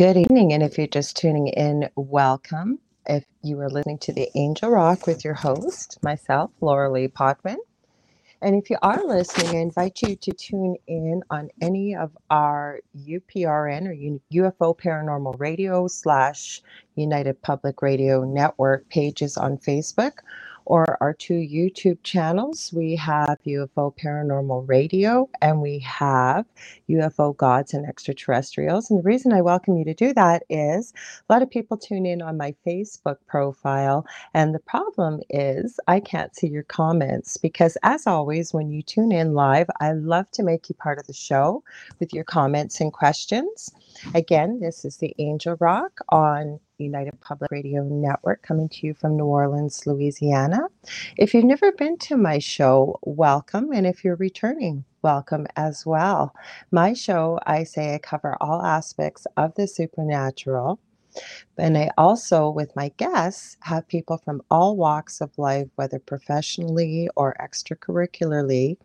Good evening, and if you're just tuning in, welcome. If you are listening to the Angel Rock with your host, myself, Lorilei Potvin. And if you are listening, I invite you to tune in on any of our UPRN or UFO Paranormal Radio slash United Public Radio Network pages on Facebook or our two YouTube channels. We have UFO Paranormal Radio and we have UFO Gods and Extraterrestrials. And the reason I welcome you to do that is a lot of people tune in on my Facebook profile. And the problem is I can't see your comments because, as always, when you tune in live, I love to make you part of the show with your comments and questions. Again, this is the Angel Rock on United Public Radio Network coming to you from New Orleans, Louisiana. If you've never been to my show, welcome. And if you're returning, welcome as well. My show, I say I cover all aspects of the supernatural. And I also, with my guests, have people from all walks of life, whether professionally or extracurricularly,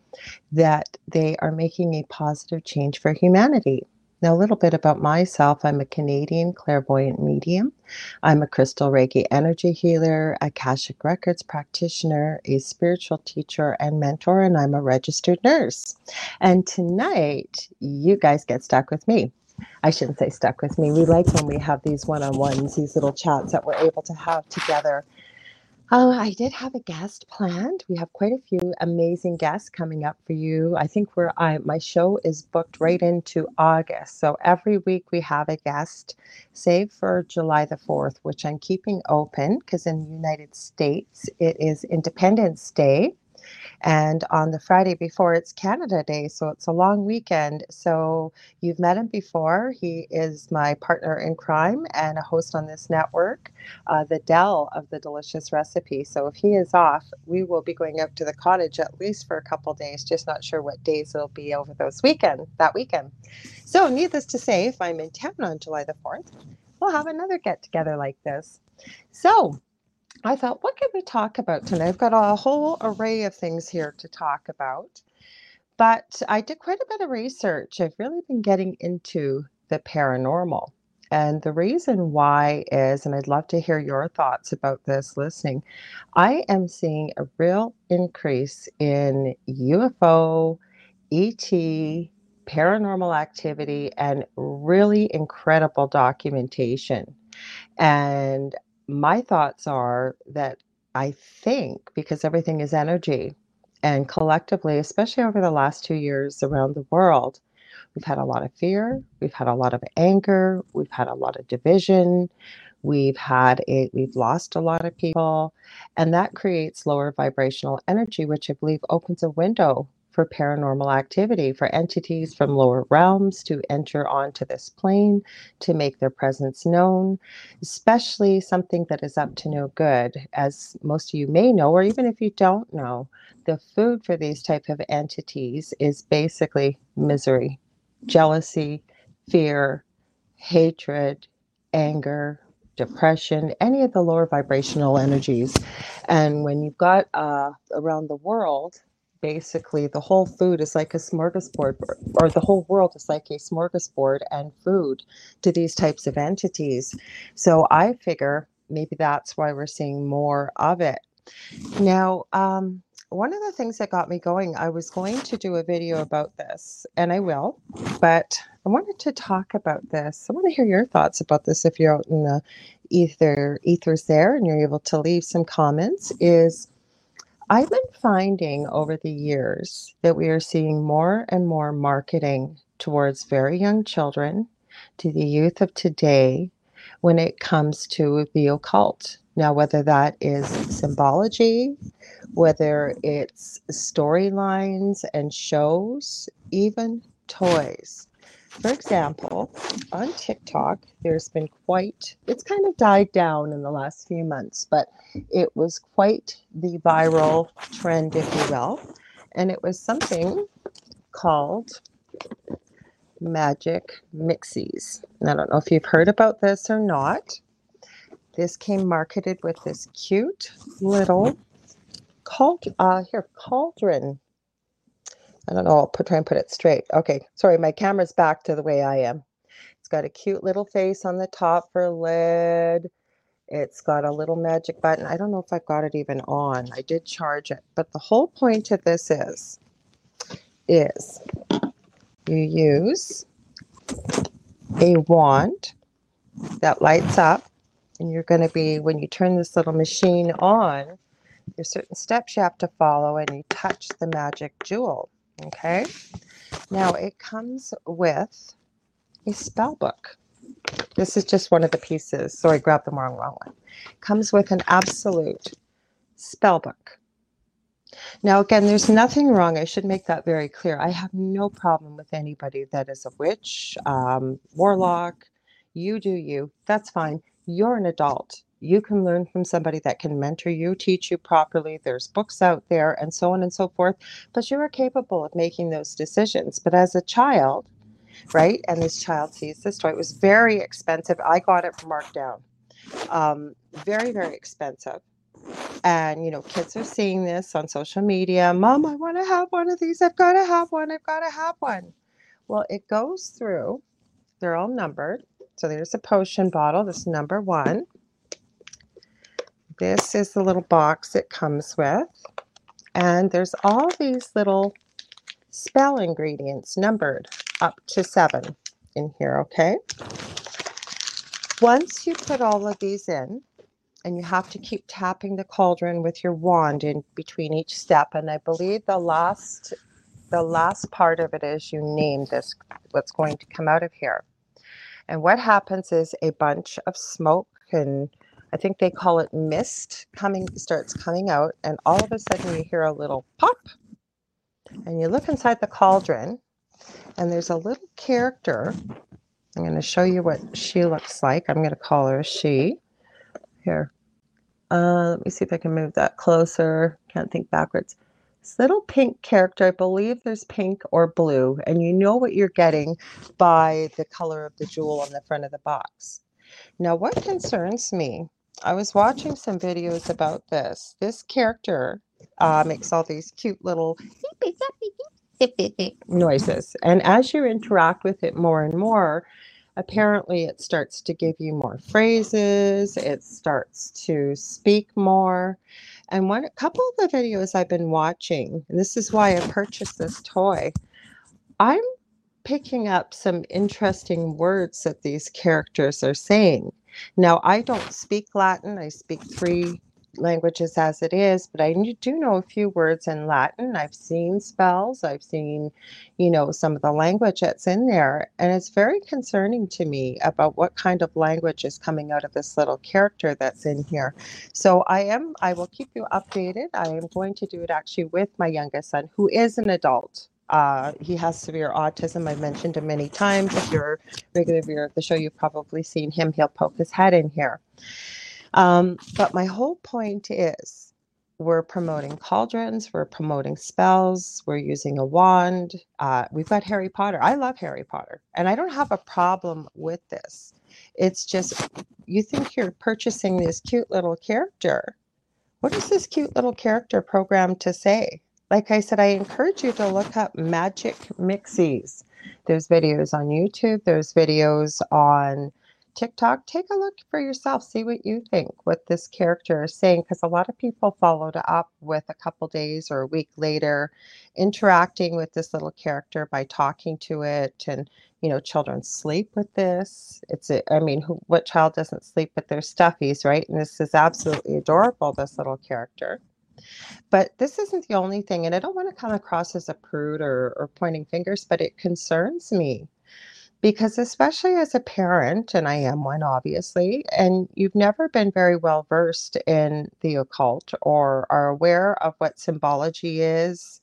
that they are making a positive change for humanity. Now, a little bit about myself I'm a Canadian clairvoyant medium. I'm a crystal Reiki energy healer, a Akashic Records practitioner, a spiritual teacher and mentor, and I'm a registered nurse. And tonight, you guys get stuck with me. I shouldn't say stuck with me. We like when we have these one on ones, these little chats that we're able to have together uh, I did have a guest planned. We have quite a few amazing guests coming up for you. I think we're I, my show is booked right into August. So every week we have a guest, save for July the 4th, which I'm keeping open because in the United States it is Independence Day. And on the Friday before, it's Canada Day. So it's a long weekend. So you've met him before. He is my partner in crime and a host on this network, uh, the Dell of the Delicious Recipe. So if he is off, we will be going up to the cottage at least for a couple days. Just not sure what days it'll be over those weekend, that weekend. So needless to say, if I'm in town on July the 4th, we'll have another get together like this. So I thought, what can we talk about tonight? I've got a whole array of things here to talk about. But I did quite a bit of research. I've really been getting into the paranormal. And the reason why is, and I'd love to hear your thoughts about this listening, I am seeing a real increase in UFO, ET, paranormal activity, and really incredible documentation. And my thoughts are that I think because everything is energy, and collectively, especially over the last two years around the world, we've had a lot of fear, we've had a lot of anger, we've had a lot of division, we've had a we've lost a lot of people, and that creates lower vibrational energy, which I believe opens a window for paranormal activity, for entities from lower realms to enter onto this plane, to make their presence known, especially something that is up to no good. As most of you may know, or even if you don't know, the food for these type of entities is basically misery, jealousy, fear, hatred, anger, depression, any of the lower vibrational energies. And when you've got uh, around the world basically the whole food is like a smorgasbord or the whole world is like a smorgasbord and food to these types of entities. So i figure maybe that's why we're seeing more of it. Now um, one of the things that got me going i was going to do a video about this and i will but i wanted to talk about this. I want to hear your thoughts about this if you're out in the ether ethers there and you're able to leave some comments is I've been finding over the years that we are seeing more and more marketing towards very young children, to the youth of today, when it comes to the occult. Now, whether that is symbology, whether it's storylines and shows, even toys. For example, on TikTok, there's been quite, it's kind of died down in the last few months, but it was quite the viral trend, if you will. And it was something called Magic Mixies. And I don't know if you've heard about this or not. This came marketed with this cute little cauldron, uh, here, cauldron I don't know. I'll put, try and put it straight. Okay. Sorry, my camera's back to the way I am. It's got a cute little face on the top for a lid. It's got a little magic button. I don't know if I've got it even on. I did charge it. But the whole point of this is, is you use a wand that lights up and you're going to be when you turn this little machine on there's certain steps you have to follow and you touch the magic jewel okay now it comes with a spell book this is just one of the pieces so i grabbed the wrong, wrong one comes with an absolute spell book now, again, there's nothing wrong. I should make that very clear. I have no problem with anybody that is a witch, um, warlock. You do you. That's fine. You're an adult. You can learn from somebody that can mentor you, teach you properly. There's books out there, and so on and so forth. But you are capable of making those decisions. But as a child, right, and this child sees this toy, it was very expensive. I got it marked down. Um, very, very expensive and you know kids are seeing this on social media mom i want to have one of these i've got to have one i've got to have one well it goes through they're all numbered so there's a potion bottle this number one this is the little box it comes with and there's all these little spell ingredients numbered up to seven in here okay once you put all of these in and you have to keep tapping the cauldron with your wand in between each step. And I believe the last the last part of it is you name this what's going to come out of here. And what happens is a bunch of smoke and I think they call it mist coming starts coming out and all of a sudden you hear a little pop and you look inside the cauldron and there's a little character. I'm going to show you what she looks like. I'm going to call her she. Here. Uh, let me see if I can move that closer. Can't think backwards. This little pink character, I believe there's pink or blue, and you know what you're getting by the color of the jewel on the front of the box. Now, what concerns me, I was watching some videos about this. This character uh, makes all these cute little noises. And as you interact with it more and more, apparently it starts to give you more phrases it starts to speak more and one a couple of the videos i've been watching and this is why i purchased this toy i'm picking up some interesting words that these characters are saying now i don't speak latin i speak three languages as it is, but I do know a few words in Latin. I've seen spells, I've seen, you know, some of the language that's in there. And it's very concerning to me about what kind of language is coming out of this little character that's in here. So I am, I will keep you updated. I am going to do it actually with my youngest son, who is an adult. Uh, he has severe autism. I've mentioned him many times. If you're regular viewer of the show, you've probably seen him. He'll poke his head in here. Um, but my whole point is we're promoting cauldrons, we're promoting spells, we're using a wand. Uh, we've got Harry Potter. I love Harry Potter, and I don't have a problem with this. It's just you think you're purchasing this cute little character. What is this cute little character programmed to say? Like I said, I encourage you to look up magic mixies. There's videos on YouTube, there's videos on TikTok, take a look for yourself. See what you think, what this character is saying, because a lot of people followed up with a couple days or a week later interacting with this little character by talking to it. And, you know, children sleep with this. It's, a, I mean, who, what child doesn't sleep with their stuffies, right? And this is absolutely adorable, this little character. But this isn't the only thing. And I don't want to come across as a prude or, or pointing fingers, but it concerns me because especially as a parent and i am one obviously and you've never been very well versed in the occult or are aware of what symbology is.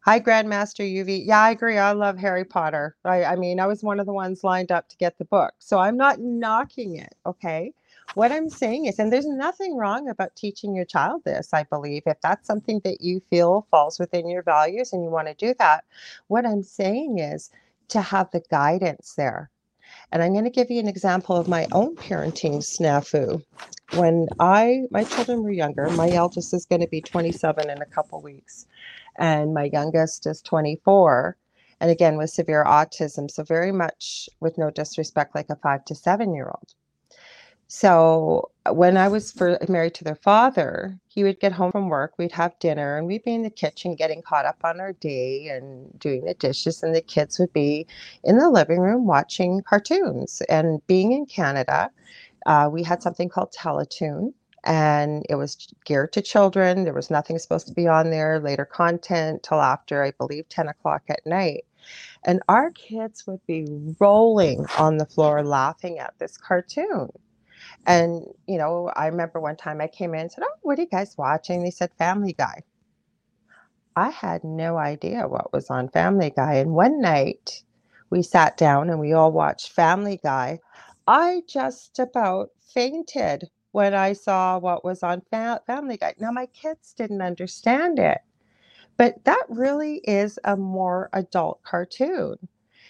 Hi grandmaster uv yeah i agree i love harry potter. I, I mean i was one of the ones lined up to get the book so i'm not knocking it okay what i'm saying is and there's nothing wrong about teaching your child this i believe if that's something that you feel falls within your values and you want to do that what i'm saying is to have the guidance there. And I'm going to give you an example of my own parenting snafu. When I my children were younger, my eldest is going to be 27 in a couple weeks, and my youngest is 24. and again with severe autism. So, very much with no disrespect, like a five to seven year old. So when I was married to their father, he would get home from work, we'd have dinner, and we'd be in the kitchen getting caught up on our day and doing the dishes, and the kids would be in the living room watching cartoons. And being in Canada, uh, we had something called Teletoon, and it was geared to children. There was nothing supposed to be on there, later content till after, I believe, 10 o'clock at night. And our kids would be rolling on the floor laughing at this cartoon. And, you know, I remember one time I came in and said, Oh, what are you guys watching? They said Family Guy. I had no idea what was on Family Guy. And one night we sat down and we all watched Family Guy. I just about fainted when I saw what was on fa- Family Guy. Now, my kids didn't understand it, but that really is a more adult cartoon.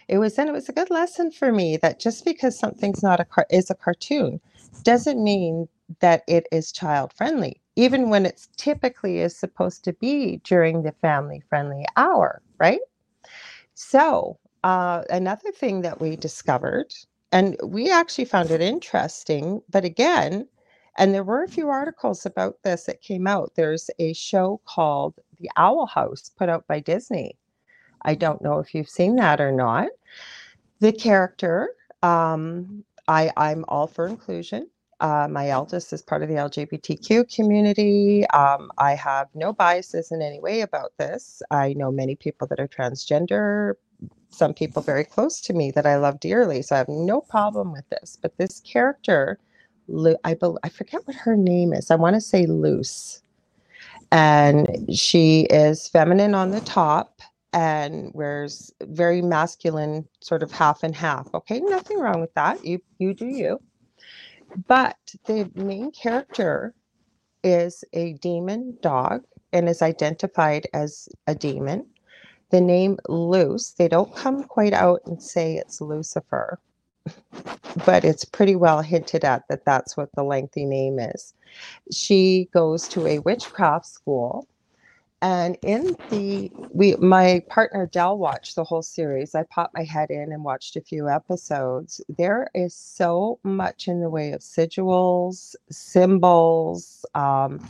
It was, and it was a good lesson for me that just because something's not a car- is a cartoon doesn't mean that it is child friendly, even when it's typically is supposed to be during the family friendly hour, right? So, uh, another thing that we discovered, and we actually found it interesting, but again, and there were a few articles about this that came out. There's a show called The Owl House put out by Disney. I don't know if you've seen that or not. The character um, I, I'm all for inclusion. Uh, my eldest is part of the LGBTQ community. Um, I have no biases in any way about this. I know many people that are transgender, some people very close to me that I love dearly. So I have no problem with this. But this character, I, I forget what her name is. I want to say Luce. And she is feminine on the top and wears very masculine sort of half and half okay? Nothing wrong with that you you do you. But the main character is a demon dog and is identified as a demon. The name luce they don't come quite out and say it's lucifer but it's pretty well hinted at that that's what the lengthy name is. She goes to a witchcraft school and in the we my partner Dell watched the whole series. I popped my head in and watched a few episodes. There is so much in the way of sigils, symbols. Um,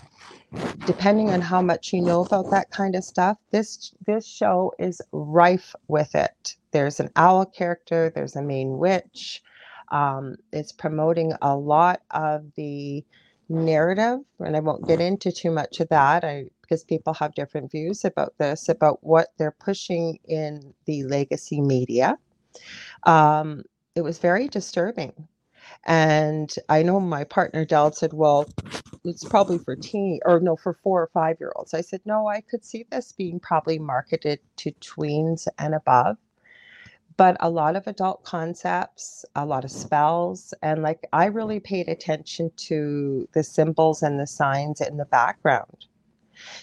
depending on how much you know about that kind of stuff, this this show is rife with it. There's an owl character. There's a main witch. Um, it's promoting a lot of the narrative, and I won't get into too much of that. I because people have different views about this, about what they're pushing in the legacy media. Um, it was very disturbing. And I know my partner Dell said, well, it's probably for teen or no, for four or five year olds. I said, no, I could see this being probably marketed to tweens and above. But a lot of adult concepts, a lot of spells, and like I really paid attention to the symbols and the signs in the background.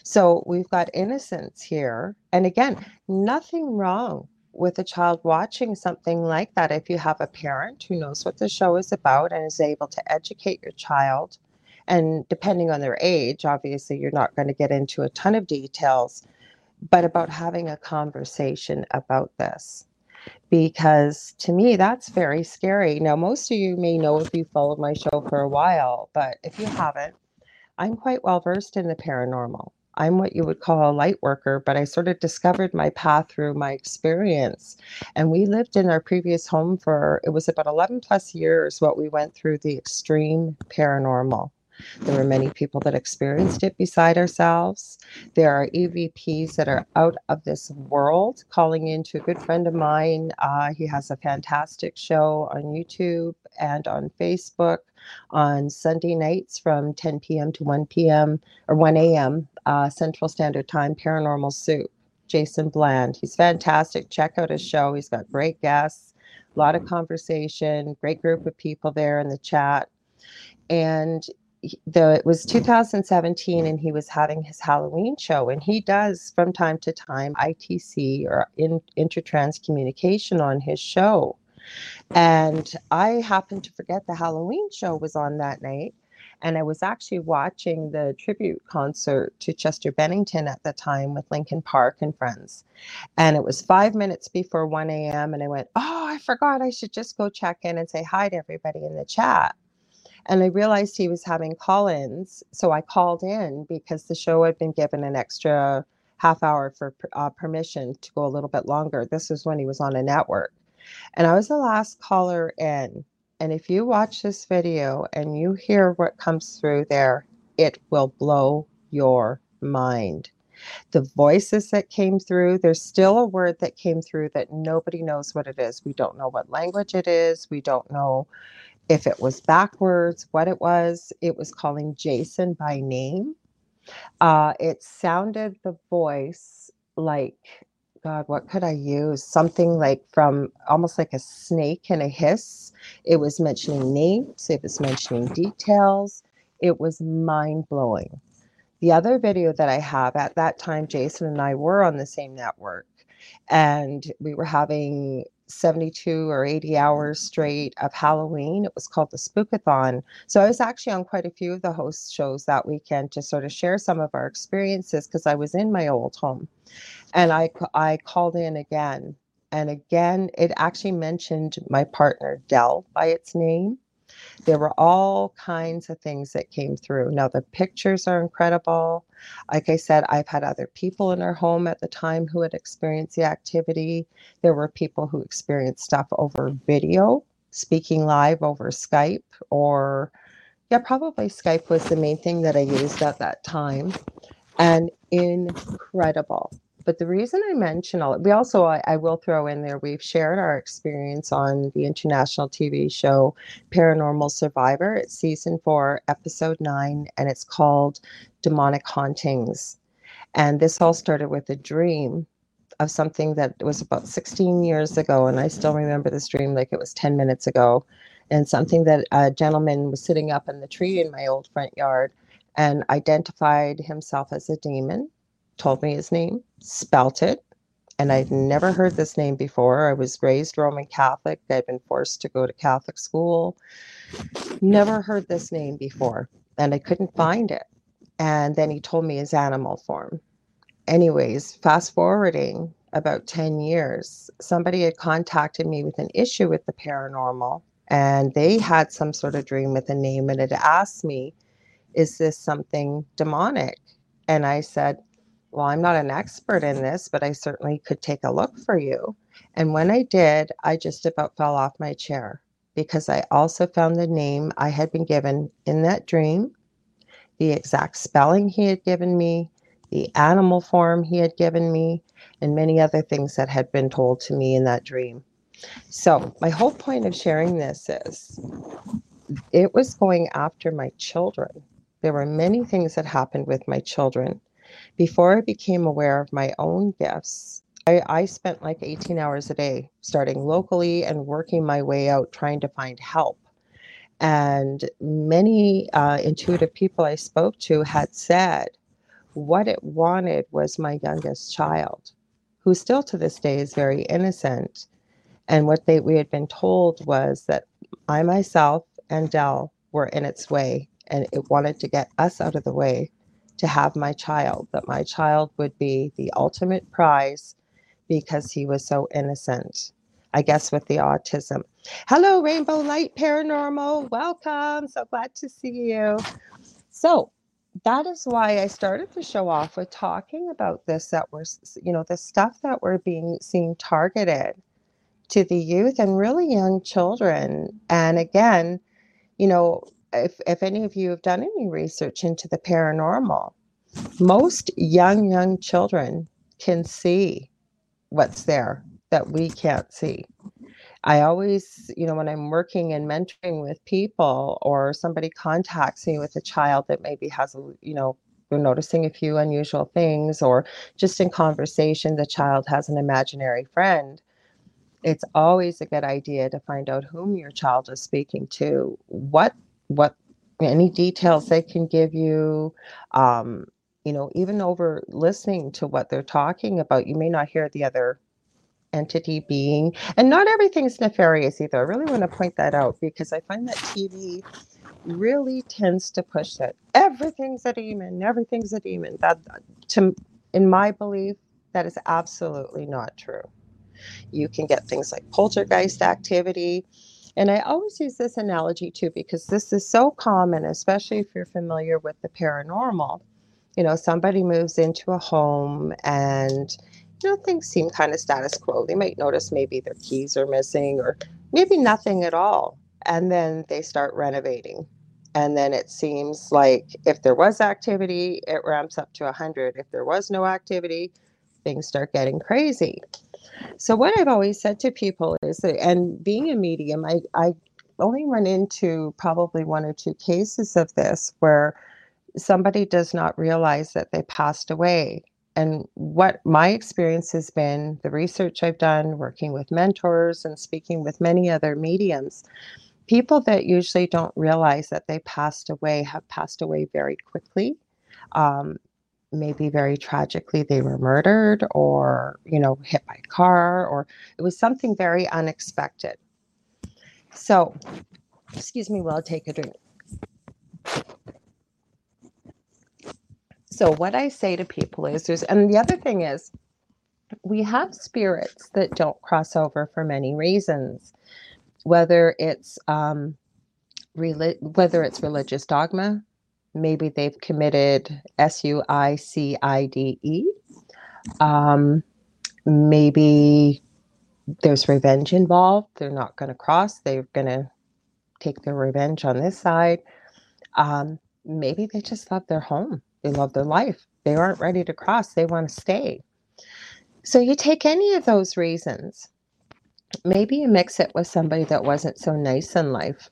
So we've got innocence here. And again, nothing wrong with a child watching something like that if you have a parent who knows what the show is about and is able to educate your child. And depending on their age, obviously, you're not going to get into a ton of details, but about having a conversation about this. Because to me, that's very scary. Now, most of you may know if you followed my show for a while, but if you haven't, I'm quite well versed in the paranormal. I'm what you would call a light worker, but I sort of discovered my path through my experience. And we lived in our previous home for, it was about 11 plus years, what we went through the extreme paranormal. There were many people that experienced it beside ourselves. There are EVPs that are out of this world. Calling in to a good friend of mine. Uh, he has a fantastic show on YouTube and on Facebook on Sunday nights from 10 p.m. to 1 p.m. or 1 a.m. Uh, Central Standard Time. Paranormal Soup. Jason Bland. He's fantastic. Check out his show. He's got great guests, a lot of conversation, great group of people there in the chat. And the it was 2017 and he was having his Halloween show and he does from time to time ITC or in, intertrans communication on his show. And I happened to forget the Halloween show was on that night. And I was actually watching the tribute concert to Chester Bennington at the time with Linkin Park and friends. And it was five minutes before 1 a.m. And I went, Oh, I forgot I should just go check in and say hi to everybody in the chat. And I realized he was having call ins. So I called in because the show had been given an extra half hour for uh, permission to go a little bit longer. This was when he was on a network. And I was the last caller in. And if you watch this video and you hear what comes through there, it will blow your mind. The voices that came through, there's still a word that came through that nobody knows what it is. We don't know what language it is. We don't know if it was backwards, what it was. It was calling Jason by name. Uh, it sounded the voice like God, what could I use? Something like from almost like a snake in a hiss. It was mentioning names, it was mentioning details. It was mind blowing. The other video that I have at that time, Jason and I were on the same network and we were having 72 or 80 hours mm-hmm. straight of Halloween. It was called the Spookathon. So I was actually on quite a few of the host shows that weekend to sort of share some of our experiences because I was in my old home. And I, I called in again. And again, it actually mentioned my partner, Dell, by its name. There were all kinds of things that came through. Now, the pictures are incredible. Like I said, I've had other people in our home at the time who had experienced the activity. There were people who experienced stuff over video, speaking live over Skype, or yeah, probably Skype was the main thing that I used at that time. And incredible. But the reason I mention all we also I, I, will throw in there we've shared our experience on the international TV show Paranormal Survivor. It's season four, episode nine, and it's called Demonic Hauntings. And this all started with a dream of something that was about 16 years ago, and I still remember this dream like it was 10 minutes ago. And something that a gentleman was sitting up in the tree in my old front yard and identified himself as a demon told me his name, spelt it, and I'd never heard this name before. I was raised Roman Catholic. I'd been forced to go to Catholic school. Never heard this name before, and I couldn't find it. And then he told me his animal form. Anyways, fast forwarding about 10 years, somebody had contacted me with an issue with the paranormal, and they had some sort of dream with a name and had asked me, Is this something demonic? And I said, well, I'm not an expert in this, but I certainly could take a look for you. And when I did, I just about fell off my chair because I also found the name I had been given in that dream, the exact spelling he had given me, the animal form he had given me, and many other things that had been told to me in that dream. So, my whole point of sharing this is it was going after my children. There were many things that happened with my children before I became aware of my own gifts, I, I spent like 18 hours a day, starting locally and working my way out, trying to find help. And many uh, intuitive people I spoke to had said what it wanted was my youngest child, who still to this day is very innocent. And what they we had been told was that I myself and Dell were in its way, and it wanted to get us out of the way to have my child, that my child would be the ultimate prize because he was so innocent. I guess with the autism. Hello, Rainbow Light Paranormal. Welcome. So glad to see you. So, that is why I started to show off with talking about this that we're, you know, the stuff that we're being seen targeted to the youth and really young children. And again, you know, if, if any of you have done any research into the paranormal, most young, young children can see what's there that we can't see. I always, you know, when I'm working and mentoring with people or somebody contacts me with a child that maybe has, you know, we're noticing a few unusual things or just in conversation, the child has an imaginary friend. It's always a good idea to find out whom your child is speaking to, what what any details they can give you um, you know even over listening to what they're talking about you may not hear the other entity being and not everything's nefarious either i really want to point that out because i find that tv really tends to push that everything's a demon, everything's a demon. That to in my belief, that is absolutely not true. You can get things like poltergeist activity. And I always use this analogy too because this is so common, especially if you're familiar with the paranormal. You know, somebody moves into a home and you know things seem kind of status quo. They might notice maybe their keys are missing or maybe nothing at all. And then they start renovating. And then it seems like if there was activity, it ramps up to 100. If there was no activity, things start getting crazy. So what I've always said to people is that, and being a medium, I, I only run into probably one or two cases of this where somebody does not realize that they passed away. And what my experience has been, the research I've done, working with mentors and speaking with many other mediums, people that usually don't realize that they passed away have passed away very quickly. Um, maybe very tragically they were murdered or you know hit by a car or it was something very unexpected. So excuse me while i take a drink. So what i say to people is there's and the other thing is we have spirits that don't cross over for many reasons whether it's um, reli- whether it's religious dogma maybe they've committed S U I C I D E. Um, maybe there's revenge involved. They're not going to cross, they're going to take their revenge on this side. Um, maybe they just love their home, they love their life. They aren't ready to cross, they want to stay. So you take any of those reasons, maybe you mix it with somebody that wasn't so nice in life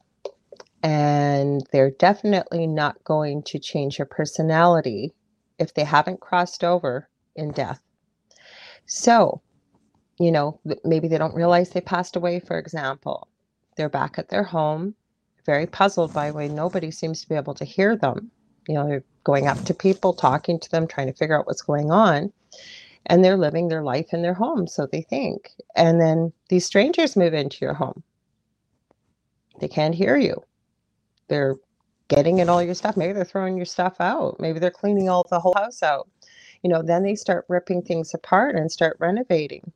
and they're definitely not going to change your personality if they haven't crossed over in death. So, you know, maybe they don't realize they passed away, for example. They're back at their home, very puzzled by why nobody seems to be able to hear them. You know, they're going up to people, talking to them, trying to figure out what's going on. And they're living their life in their home, so they think. And then these strangers move into your home. They can't hear you they're getting in all your stuff. Maybe they're throwing your stuff out. Maybe they're cleaning all the whole house out. You know, then they start ripping things apart and start renovating.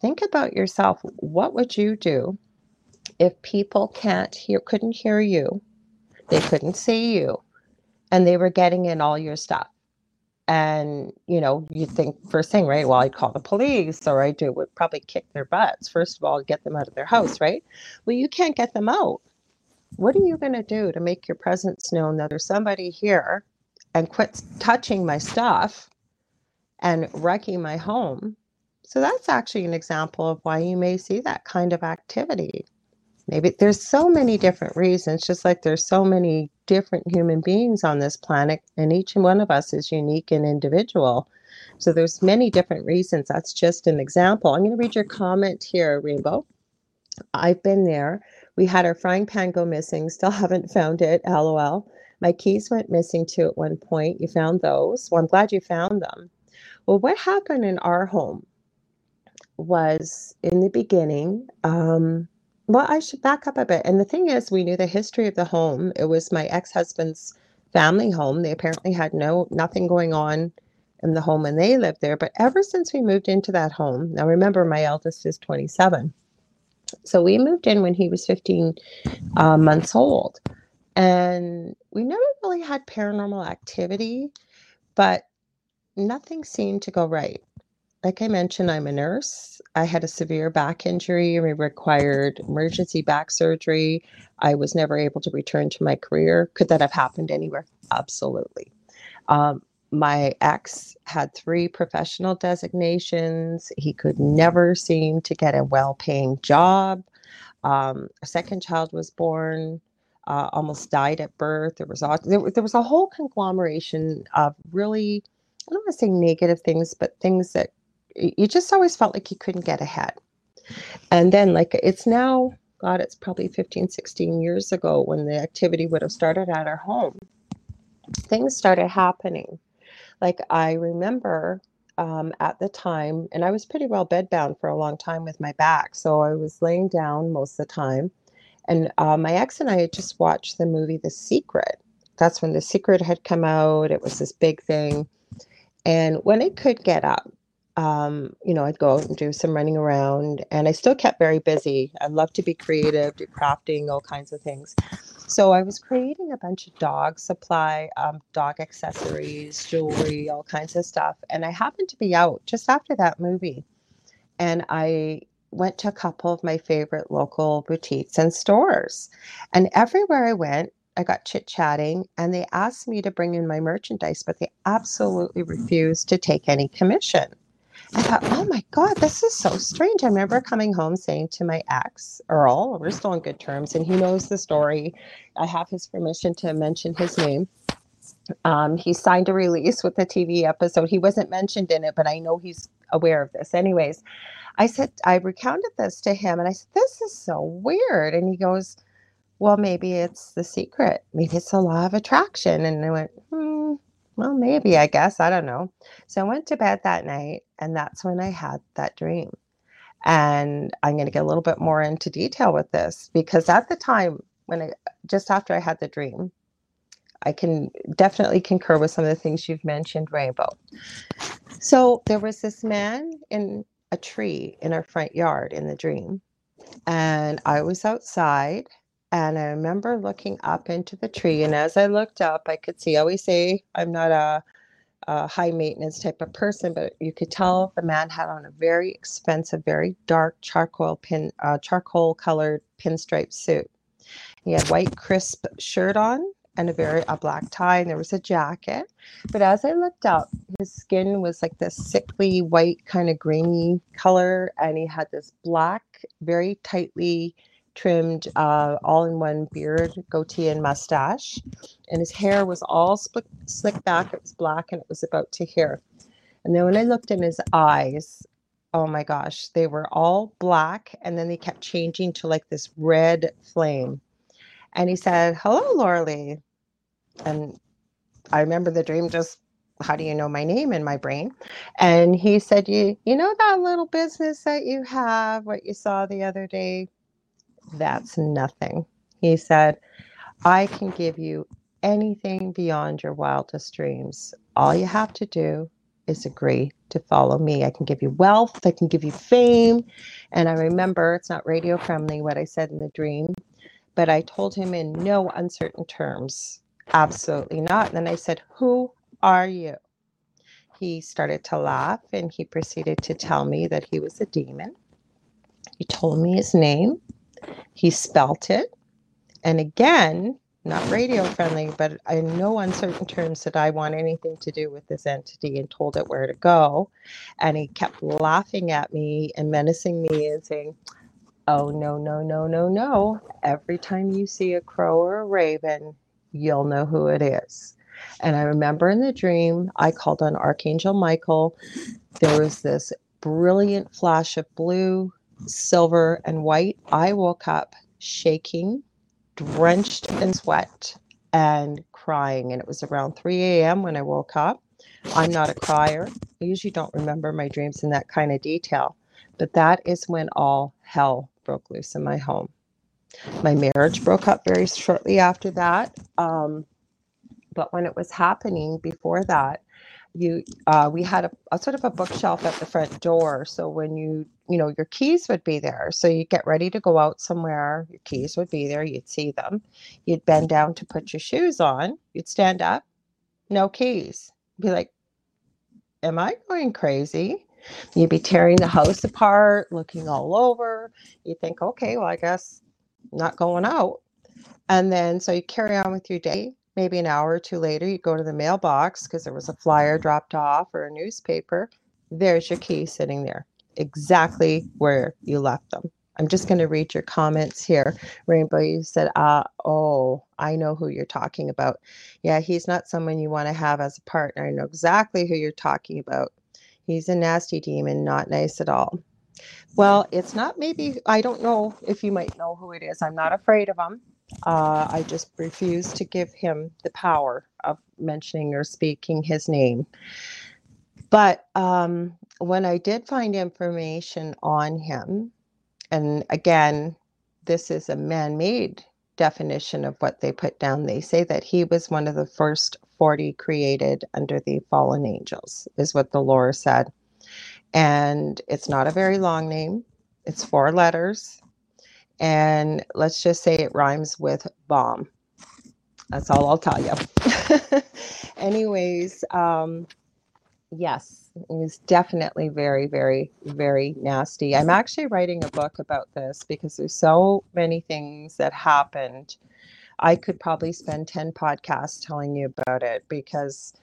Think about yourself. What would you do if people can't hear, couldn't hear you, they couldn't see you, and they were getting in all your stuff? And you know, you think first thing, right? Well, I'd call the police, or I do would probably kick their butts. First of all, get them out of their house, right? Well, you can't get them out what are you going to do to make your presence known that there's somebody here and quit touching my stuff and wrecking my home? So that's actually an example of why you may see that kind of activity. Maybe there's so many different reasons, just like there's so many different human beings on this planet, and each one of us is unique and individual. So there's many different reasons. That's just an example. I'm going to read your comment here, Rainbow. I've been there. We had our frying pan go missing, still haven't found it, lol. My keys went missing too at one point. You found those. Well, I'm glad you found them. Well, what happened in our home was in the beginning, um, well, I should back up a bit. And the thing is, we knew the history of the home. It was my ex-husband's family home. They apparently had no nothing going on in the home when they lived there. But ever since we moved into that home, now remember my eldest is 27. So we moved in when he was 15 uh, months old. And we never really had paranormal activity, but nothing seemed to go right. Like I mentioned, I'm a nurse. I had a severe back injury and required emergency back surgery. I was never able to return to my career. Could that have happened anywhere? Absolutely. Um, my ex had three professional designations. He could never seem to get a well paying job. Um, a second child was born, uh, almost died at birth. There was, there, there was a whole conglomeration of really, I don't want to say negative things, but things that you just always felt like you couldn't get ahead. And then, like, it's now, God, it's probably 15, 16 years ago when the activity would have started at our home. Things started happening like I remember um, at the time, and I was pretty well bedbound for a long time with my back. So I was laying down most of the time. And uh, my ex and I had just watched the movie The Secret. That's when The Secret had come out. It was this big thing. And when I could get up, um, you know, I'd go out and do some running around, and I still kept very busy. I love to be creative, do crafting, all kinds of things. So I was creating a bunch of dog supply, um, dog accessories, jewelry, all kinds of stuff. And I happened to be out just after that movie, and I went to a couple of my favorite local boutiques and stores. And everywhere I went, I got chit chatting and they asked me to bring in my merchandise, but they absolutely refused to take any commission. I thought, oh my God, this is so strange. I remember coming home saying to my ex, Earl, we're still on good terms, and he knows the story. I have his permission to mention his name. Um, he signed a release with the TV episode. He wasn't mentioned in it, but I know he's aware of this. Anyways, I said, I recounted this to him and I said, This is so weird. And he goes, Well, maybe it's the secret. Maybe it's a law of attraction. And I went, Hmm, well, maybe, I guess. I don't know. So I went to bed that night and that's when I had that dream. And I'm going to get a little bit more into detail with this because at the time when I just after I had the dream, I can definitely concur with some of the things you've mentioned, Rainbow. So there was this man in a tree in our front yard in the dream. And I was outside and I remember looking up into the tree. And as I looked up, I could see, I always say I'm not a, a high maintenance type of person, but you could tell the man had on a very expensive, very dark charcoal pin, uh, charcoal colored pinstripe suit. He had white crisp shirt on and a very a black tie and there was a jacket but as i looked up his skin was like this sickly white kind of grainy color and he had this black very tightly trimmed uh, all in one beard goatee and mustache and his hair was all split, slicked back it was black and it was about to here and then when i looked in his eyes oh my gosh they were all black and then they kept changing to like this red flame and he said, Hello, Lorilei. And I remember the dream just, how do you know my name in my brain? And he said, You you know that little business that you have, what you saw the other day? That's nothing. He said, I can give you anything beyond your wildest dreams. All you have to do is agree to follow me. I can give you wealth, I can give you fame. And I remember it's not radio friendly what I said in the dream, but I told him in no uncertain terms, absolutely not. And then I said, Who are you? He started to laugh and he proceeded to tell me that he was a demon. He told me his name, he spelt it. And again, not radio friendly, but in no uncertain terms did I want anything to do with this entity and told it where to go. And he kept laughing at me and menacing me and saying, Oh, no, no, no, no, no. Every time you see a crow or a raven, you'll know who it is. And I remember in the dream, I called on Archangel Michael. There was this brilliant flash of blue, silver, and white. I woke up shaking, drenched in sweat, and crying. And it was around 3 a.m. when I woke up. I'm not a crier. I usually don't remember my dreams in that kind of detail. But that is when all hell broke loose in my home. My marriage broke up very shortly after that. Um, but when it was happening before that, you uh, we had a, a, sort of a bookshelf at the front door so when you you know your keys would be there so you get ready to go out somewhere your keys would be there you'd see them you'd bend down to put your shoes on you'd stand up no keys be like am i going crazy You'd be tearing the house apart, looking all over. You think, okay, well, I guess not going out. And then so you carry on with your day. Maybe an hour or two later, you go to the mailbox because there was a flyer dropped off or a newspaper. There's your key sitting there, exactly where you left them. I'm just going to read your comments here. Rainbow, you said, uh, oh, I know who you're talking about. Yeah, he's not someone you want to have as a partner. I know exactly who you're talking about. He's a nasty demon, not nice at all. Well, it's not maybe, I don't know if you might know who it is. I'm not afraid of him. Uh, I just refuse to give him the power of mentioning or speaking his name. But um, when I did find information on him, and again, this is a man made definition of what they put down. They say that he was one of the first 40 created under the fallen angels, is what the lore said. And it's not a very long name, it's four letters. And let's just say it rhymes with bomb. That's all I'll tell you. Anyways, um, yes, it was definitely very, very, very nasty. I'm actually writing a book about this because there's so many things that happened. I could probably spend 10 podcasts telling you about it because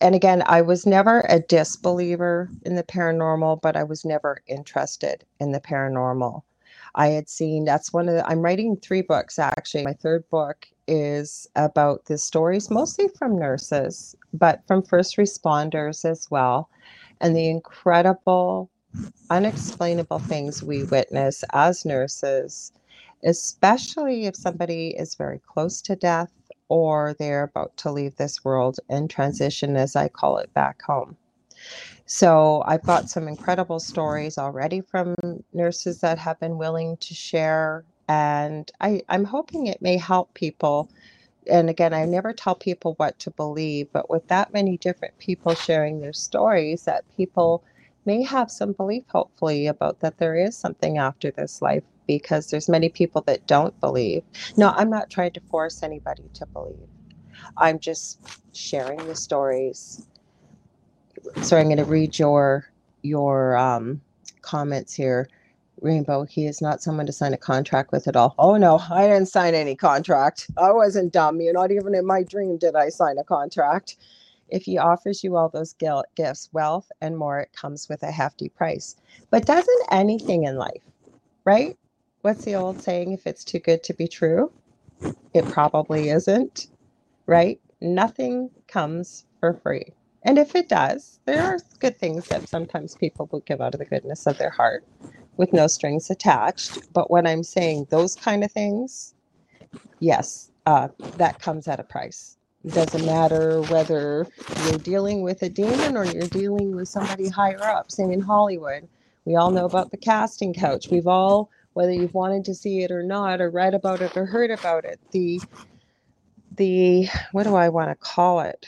and again, I was never a disbeliever in the paranormal, but I was never interested in the paranormal. I had seen that's one of the, I'm writing three books actually. My third book is about the stories mostly from nurses, but from first responders as well, and the incredible, unexplainable things we witness as nurses, especially if somebody is very close to death or they're about to leave this world and transition, as I call it, back home. So I've got some incredible stories already from nurses that have been willing to share and I, I'm hoping it may help people. And again, I never tell people what to believe, but with that many different people sharing their stories, that people may have some belief, hopefully, about that there is something after this life because there's many people that don't believe. No, I'm not trying to force anybody to believe. I'm just sharing the stories. So I'm going to read your your um, comments here. Rainbow, he is not someone to sign a contract with at all. Oh no, I didn't sign any contract. I wasn't dumb. You're not even in my dream did I sign a contract. If he offers you all those gifts, wealth, and more, it comes with a hefty price. But doesn't anything in life, right? What's the old saying? If it's too good to be true, it probably isn't, right? Nothing comes for free. And if it does, there are good things that sometimes people will give out of the goodness of their heart with no strings attached. But when I'm saying those kind of things, yes, uh, that comes at a price. It doesn't matter whether you're dealing with a demon or you're dealing with somebody higher up, say in Hollywood. We all know about the casting couch. We've all, whether you've wanted to see it or not, or read about it or heard about it, the the what do I want to call it?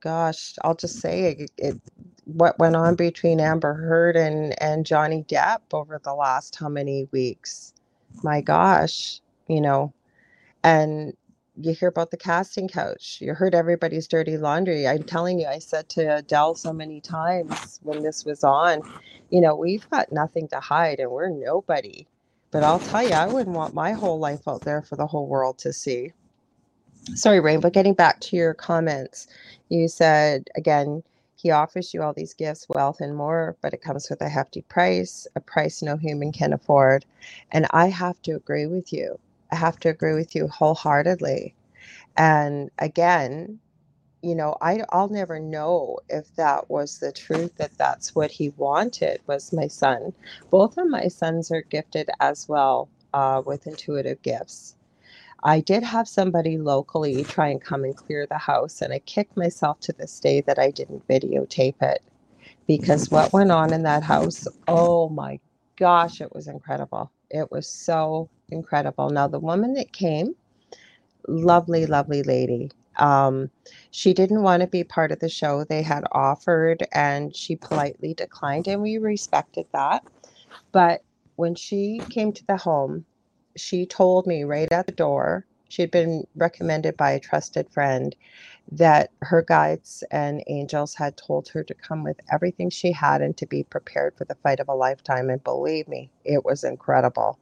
Gosh, I'll just say it, it what went on between Amber Heard and and Johnny Depp over the last how many weeks. My gosh, you know, and you hear about the casting couch. You heard everybody's dirty laundry. I'm telling you, I said to Adele so many times when this was on, you know, we've got nothing to hide and we're nobody. But I'll tell you, I wouldn't want my whole life out there for the whole world to see. Sorry, Rainbow, getting back to your comments. You said, again, he offers you all these gifts, wealth, and more, but it comes with a hefty price, a price no human can afford. And I have to agree with you. I have to agree with you wholeheartedly. And again, you know, I, I'll never know if that was the truth, that that's what he wanted was my son. Both of my sons are gifted as well uh, with intuitive gifts. I did have somebody locally try and come and clear the house, and I kick myself to this day that I didn't videotape it because what went on in that house, oh my gosh, it was incredible. It was so incredible. Now, the woman that came, lovely, lovely lady. Um, she didn't want to be part of the show. They had offered, and she politely declined, and we respected that. But when she came to the home, she told me right at the door, she had been recommended by a trusted friend, that her guides and angels had told her to come with everything she had and to be prepared for the fight of a lifetime. And believe me, it was incredible.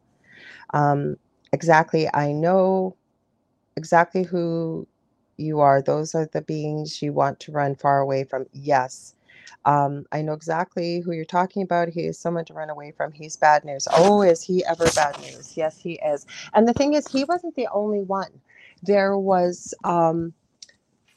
Um, exactly, I know exactly who you are. Those are the beings you want to run far away from. Yes, um, I know exactly who you're talking about. He is someone to run away from. He's bad news. Oh, is he ever bad news? Yes, he is. And the thing is, he wasn't the only one. There was um,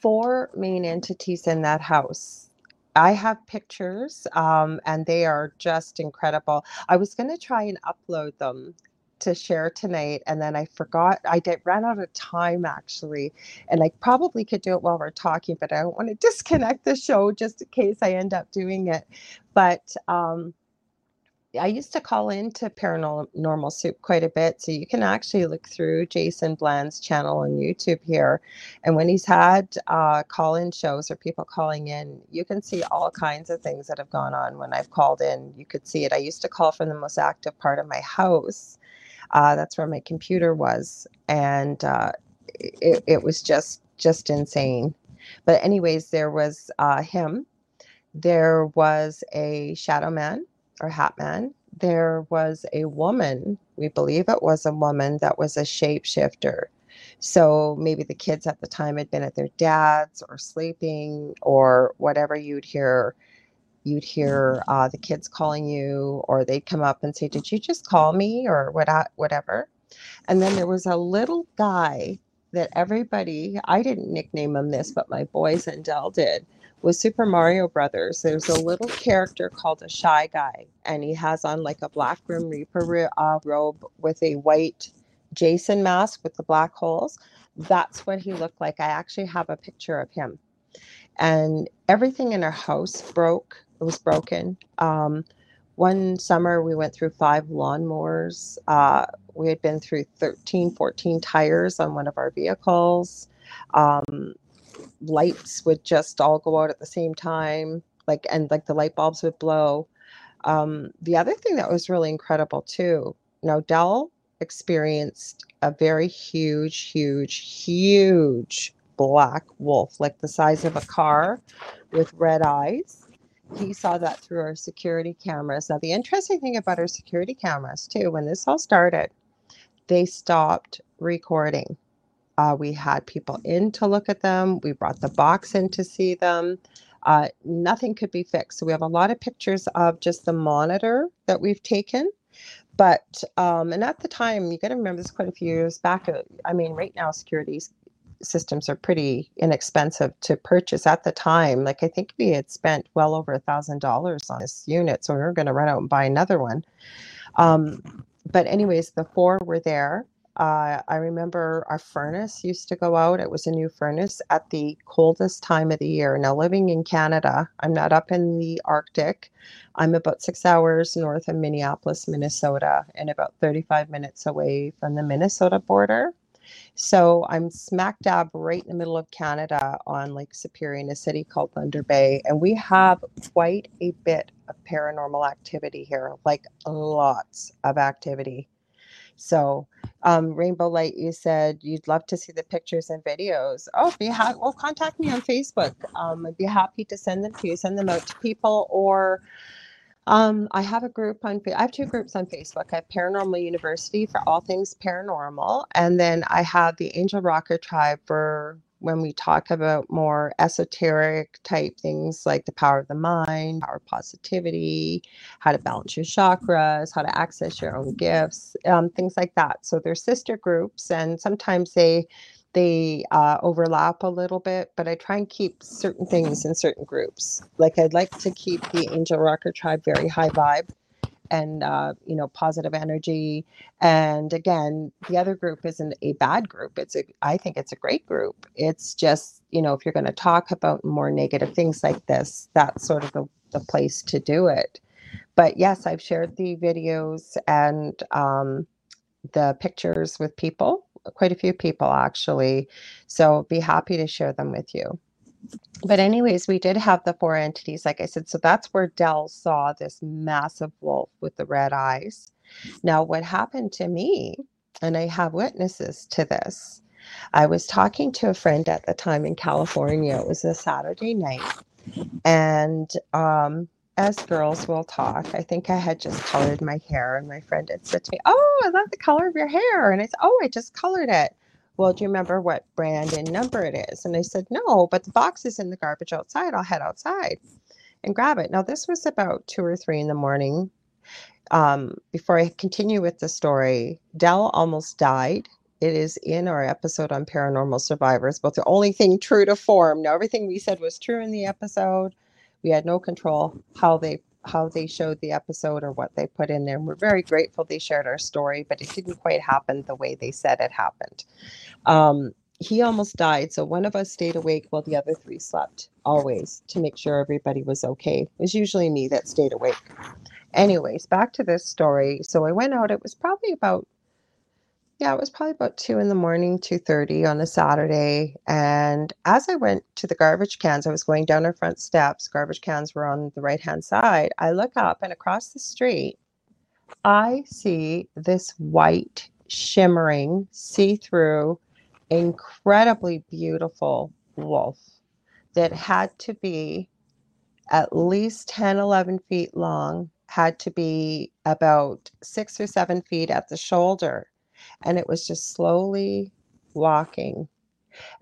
four main entities in that house. I have pictures, um, and they are just incredible. I was going to try and upload them to share tonight and then I forgot I did ran out of time actually and I probably could do it while we're talking but I don't want to disconnect the show just in case I end up doing it but um I used to call into Paranormal Soup quite a bit. So you can actually look through Jason Bland's channel on YouTube here. And when he's had uh, call in shows or people calling in, you can see all kinds of things that have gone on when I've called in. You could see it. I used to call from the most active part of my house. Uh, that's where my computer was. And uh, it, it was just just insane. But anyways, there was uh, him. There was a shadow man or hat man. There was a woman. We believe it was a woman that was a shapeshifter. So maybe the kids at the time had been at their dad's or sleeping or whatever. You'd hear, you'd hear uh, the kids calling you, or they'd come up and say, "Did you just call me?" or what, whatever. And then there was a little guy that everybody, I didn't nickname him this, but my boys and Dell did, was Super Mario Brothers. There's a little character called a Shy Guy, and he has on like a black Grim Reaper uh, robe with a white Jason mask with the black holes. That's what he looked like. I actually have a picture of him. And everything in our house broke. It was broken. Um, one summer we went through five lawnmowers. Uh, we had been through 13, 14 tires on one of our vehicles. Um, lights would just all go out at the same time, like and like the light bulbs would blow. Um, the other thing that was really incredible too. Now Dell experienced a very huge, huge, huge black wolf, like the size of a car, with red eyes he saw that through our security cameras. Now, the interesting thing about our security cameras, too, when this all started, they stopped recording. Uh, we had people in to look at them, we brought the box in to see them. Uh, nothing could be fixed. So, we have a lot of pictures of just the monitor that we've taken. But, um, and at the time, you got to remember this quite a few years back. Uh, I mean, right now, security systems are pretty inexpensive to purchase at the time. Like I think we had spent well over a thousand dollars on this unit, so we were going to run out and buy another one. Um, but anyways, the four were there. Uh, I remember our furnace used to go out. It was a new furnace at the coldest time of the year. Now, living in Canada, I'm not up in the Arctic. I'm about six hours north of Minneapolis, Minnesota, and about 35 minutes away from the Minnesota border. So I'm smack dab right in the middle of Canada on Lake Superior in a city called Thunder Bay. And we have quite a bit of paranormal activity here, like lots of activity. So, um, Rainbow Light, you said you'd love to see the pictures and videos. Oh, be ha- well, contact me on Facebook. Um, I'd be happy to send them to you, send them out to people, or um, I have a group on. I have two groups on Facebook. I have Paranormal University for all things paranormal, and then I have the Angel Rocker Tribe for when we talk about more esoteric type things like the power of the mind, power positivity, how to balance your chakras, how to access your own gifts, um, things like that. So they're sister groups, and sometimes they they uh, overlap a little bit, but I try and keep certain things in certain groups. Like I'd like to keep the Angel Rocker Tribe very high vibe and uh, you know positive energy. And again, the other group isn't a bad group. It's a I think it's a great group. It's just you know if you're going to talk about more negative things like this, that's sort of the, the place to do it. But yes, I've shared the videos and um, the pictures with people quite a few people actually. So be happy to share them with you. But anyways, we did have the four entities, like I said. So that's where Dell saw this massive wolf with the red eyes. Now, what happened to me, and I have witnesses to this. I was talking to a friend at the time in California. It was a Saturday night, and um, as girls will talk, I think I had just colored my hair, and my friend had said to me, Oh, I love the color of your hair. And I said, Oh, I just colored it. Well, do you remember what brand and number it is? And I said, No, but the box is in the garbage outside. I'll head outside and grab it. Now, this was about two or three in the morning. Um, before I continue with the story, Dell almost died. It is in our episode on paranormal survivors, but the only thing true to form. Now, everything we said was true in the episode we had no control how they how they showed the episode or what they put in there. We're very grateful they shared our story, but it didn't quite happen the way they said it happened. Um, he almost died, so one of us stayed awake while the other three slept, always to make sure everybody was okay. It was usually me that stayed awake. Anyways, back to this story. So I went out. It was probably about yeah, it was probably about two in the morning, two thirty on a Saturday. And as I went to the garbage cans, I was going down our front steps. Garbage cans were on the right hand side. I look up, and across the street, I see this white, shimmering, see through, incredibly beautiful wolf that had to be at least 10, 11 feet long, had to be about six or seven feet at the shoulder and it was just slowly walking.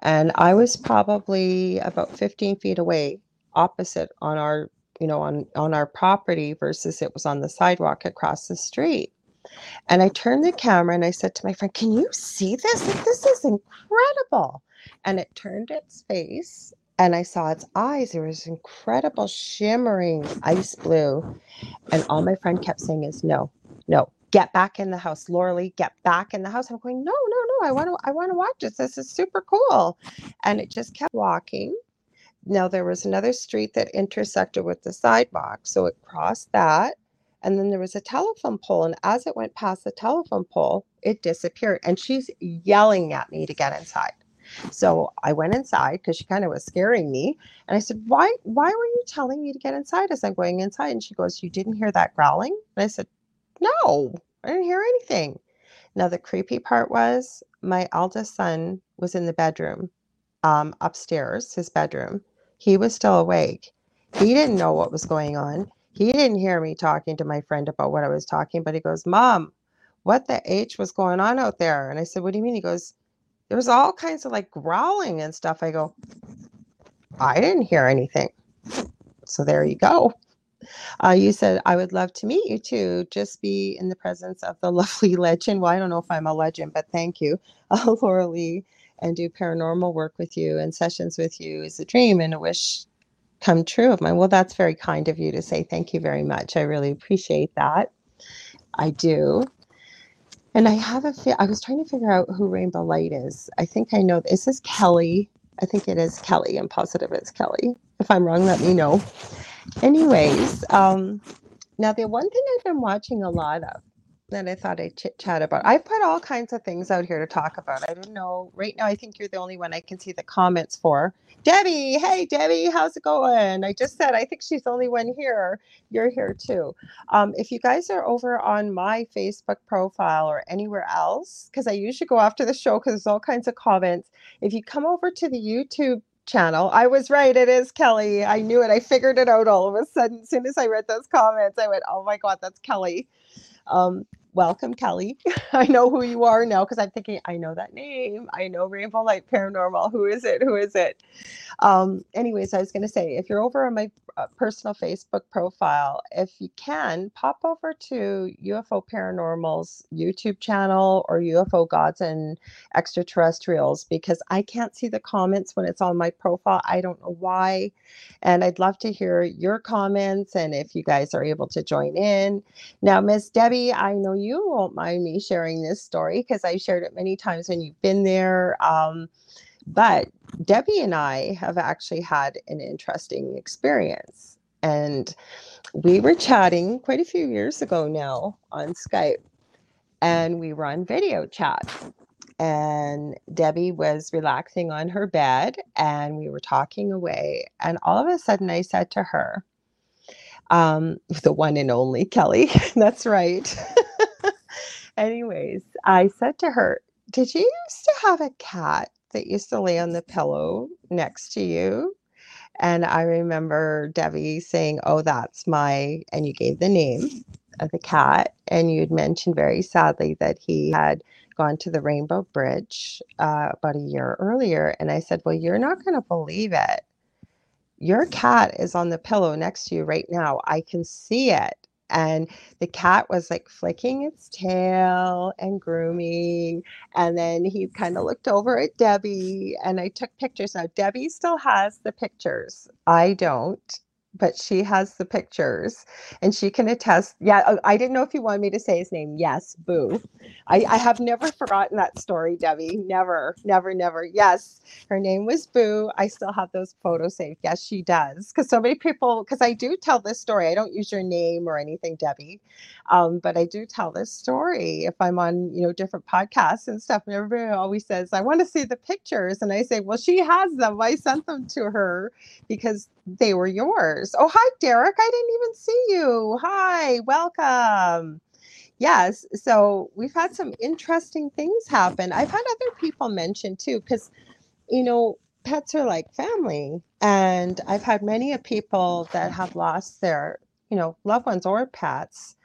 And I was probably about 15 feet away, opposite on our, you know, on on our property versus it was on the sidewalk across the street. And I turned the camera and I said to my friend, "Can you see this? This is incredible!" And it turned its face, and I saw its eyes. There was incredible shimmering ice blue, and all my friend kept saying is, "No, no, get back in the house. Laura get back in the house. I'm going, no, no, no. I want to, I want to watch this. This is super cool. And it just kept walking. Now there was another street that intersected with the sidewalk. So it crossed that. And then there was a telephone pole. And as it went past the telephone pole, it disappeared. And she's yelling at me to get inside. So I went inside because she kind of was scaring me. And I said, Why why were you telling me to get inside as I'm going inside? And she goes, You didn't hear that growling? And I said, no, I didn't hear anything. Now, the creepy part was my eldest son was in the bedroom um, upstairs, his bedroom. He was still awake. He didn't know what was going on. He didn't hear me talking to my friend about what I was talking, but he goes, Mom, what the H was going on out there? And I said, What do you mean? He goes, There was all kinds of like growling and stuff. I go, I didn't hear anything. So there you go. Uh, you said, I would love to meet you too. Just be in the presence of the lovely legend. Well, I don't know if I'm a legend, but thank you, uh, Lorilei, and do paranormal work with you and sessions with you is a dream and a wish come true of mine. Well, that's very kind of you to say. Thank you very much. I really appreciate that. I do. And I have a fi- I was trying to figure out who Rainbow Light is. I think I know. Is this Kelly? I think it is Kelly. I'm positive it's Kelly. If I'm wrong, let me know. Anyways, um, now the one thing I've been watching a lot of that I thought I'd chit chat about. I've put all kinds of things out here to talk about. I don't know. Right now, I think you're the only one I can see the comments for. Debbie, hey, Debbie, how's it going? I just said I think she's the only one here. You're here too. Um, if you guys are over on my Facebook profile or anywhere else, because I usually go after the show because there's all kinds of comments. If you come over to the YouTube channel. I was right. It is Kelly. I knew it. I figured it out all of a sudden. As soon as I read those comments, I went, oh my God, that's Kelly. Um, welcome, Kelly. I know who you are now because I'm thinking, I know that name. I know Rainbow Light Paranormal. Who is it? Who is it? Um, anyways, I was going to say, if you're over on my uh, personal Facebook profile, if you can, pop over to UFO Paranormal's YouTube channel or UFO Gods and Extraterrestrials because I can't see the comments when it's on my profile. I don't know why. And I'd love to hear your comments and if you guys are able to join in. Now, Miss Debbie, I know you won't mind me sharing this story because I shared it many times when you've been there. Um, but Debbie and I have actually had an interesting experience. And we were chatting quite a few years ago now on Skype, and we were on video chat. And Debbie was relaxing on her bed, and we were talking away. And all of a sudden, I said to her, um, the one and only Kelly, that's right. Anyways, I said to her, Did you used to have a cat that used to lay on the pillow next to you. And I remember Debbie saying, Oh, that's my, and you gave the name of the cat. And you'd mentioned very sadly that he had gone to the Rainbow Bridge uh, about a year earlier. And I said, Well, you're not going to believe it. Your cat is on the pillow next to you right now. I can see it and the cat was like flicking its tail and grooming and then he kind of looked over at debbie and i took pictures. Now debbie still has the pictures. I don't but she has the pictures and she can attest. Yeah, oh, I didn't know if you wanted me to say his name. Yes, Boo. I, I have never forgotten that story, Debbie. Never, never, never. Yes, her name was Boo. I still have those photos saved. Yes, she does. Because so many people, because I do tell this story. I don't use your name or anything, Debbie, um, but I do tell this story if I'm on, you know, different podcasts and stuff. And everybody always says, I want to see the pictures. And I say, well, she has them. I sent them to her because they were yours. Oh, hi, Derek. I didn't even see you. Hi, welcome. Yes, so we've had some interesting things happen. I've had other people mention too, because, you know, pets are like family. And I've had many of people that have lost their, you know, loved ones or pets.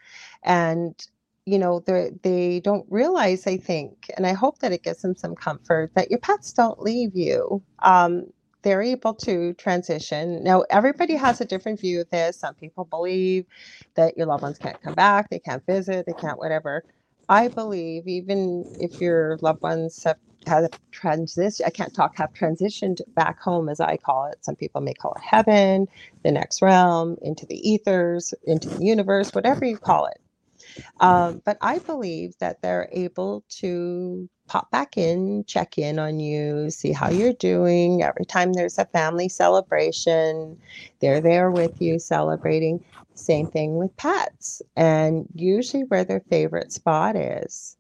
And you know they they don't realize i think and i hope that it gives them some comfort that your pets don't leave you um, they're able to transition. Now, everybody mm-hmm. has a different view of this. Some people believe that your loved ones can't come back, they can't visit, they can't whatever. I believe even if your loved ones have have transition, I can't talk, have transitioned back home as I call it. Some people may call it heaven, the next realm, into the ethers, into the universe, whatever you call it. Um, but I believe that they're able to pop back in, check in on you, see how you're doing. Every time there's a family celebration, they're there with you celebrating. Same thing with pets. And usually where their favorite spot is,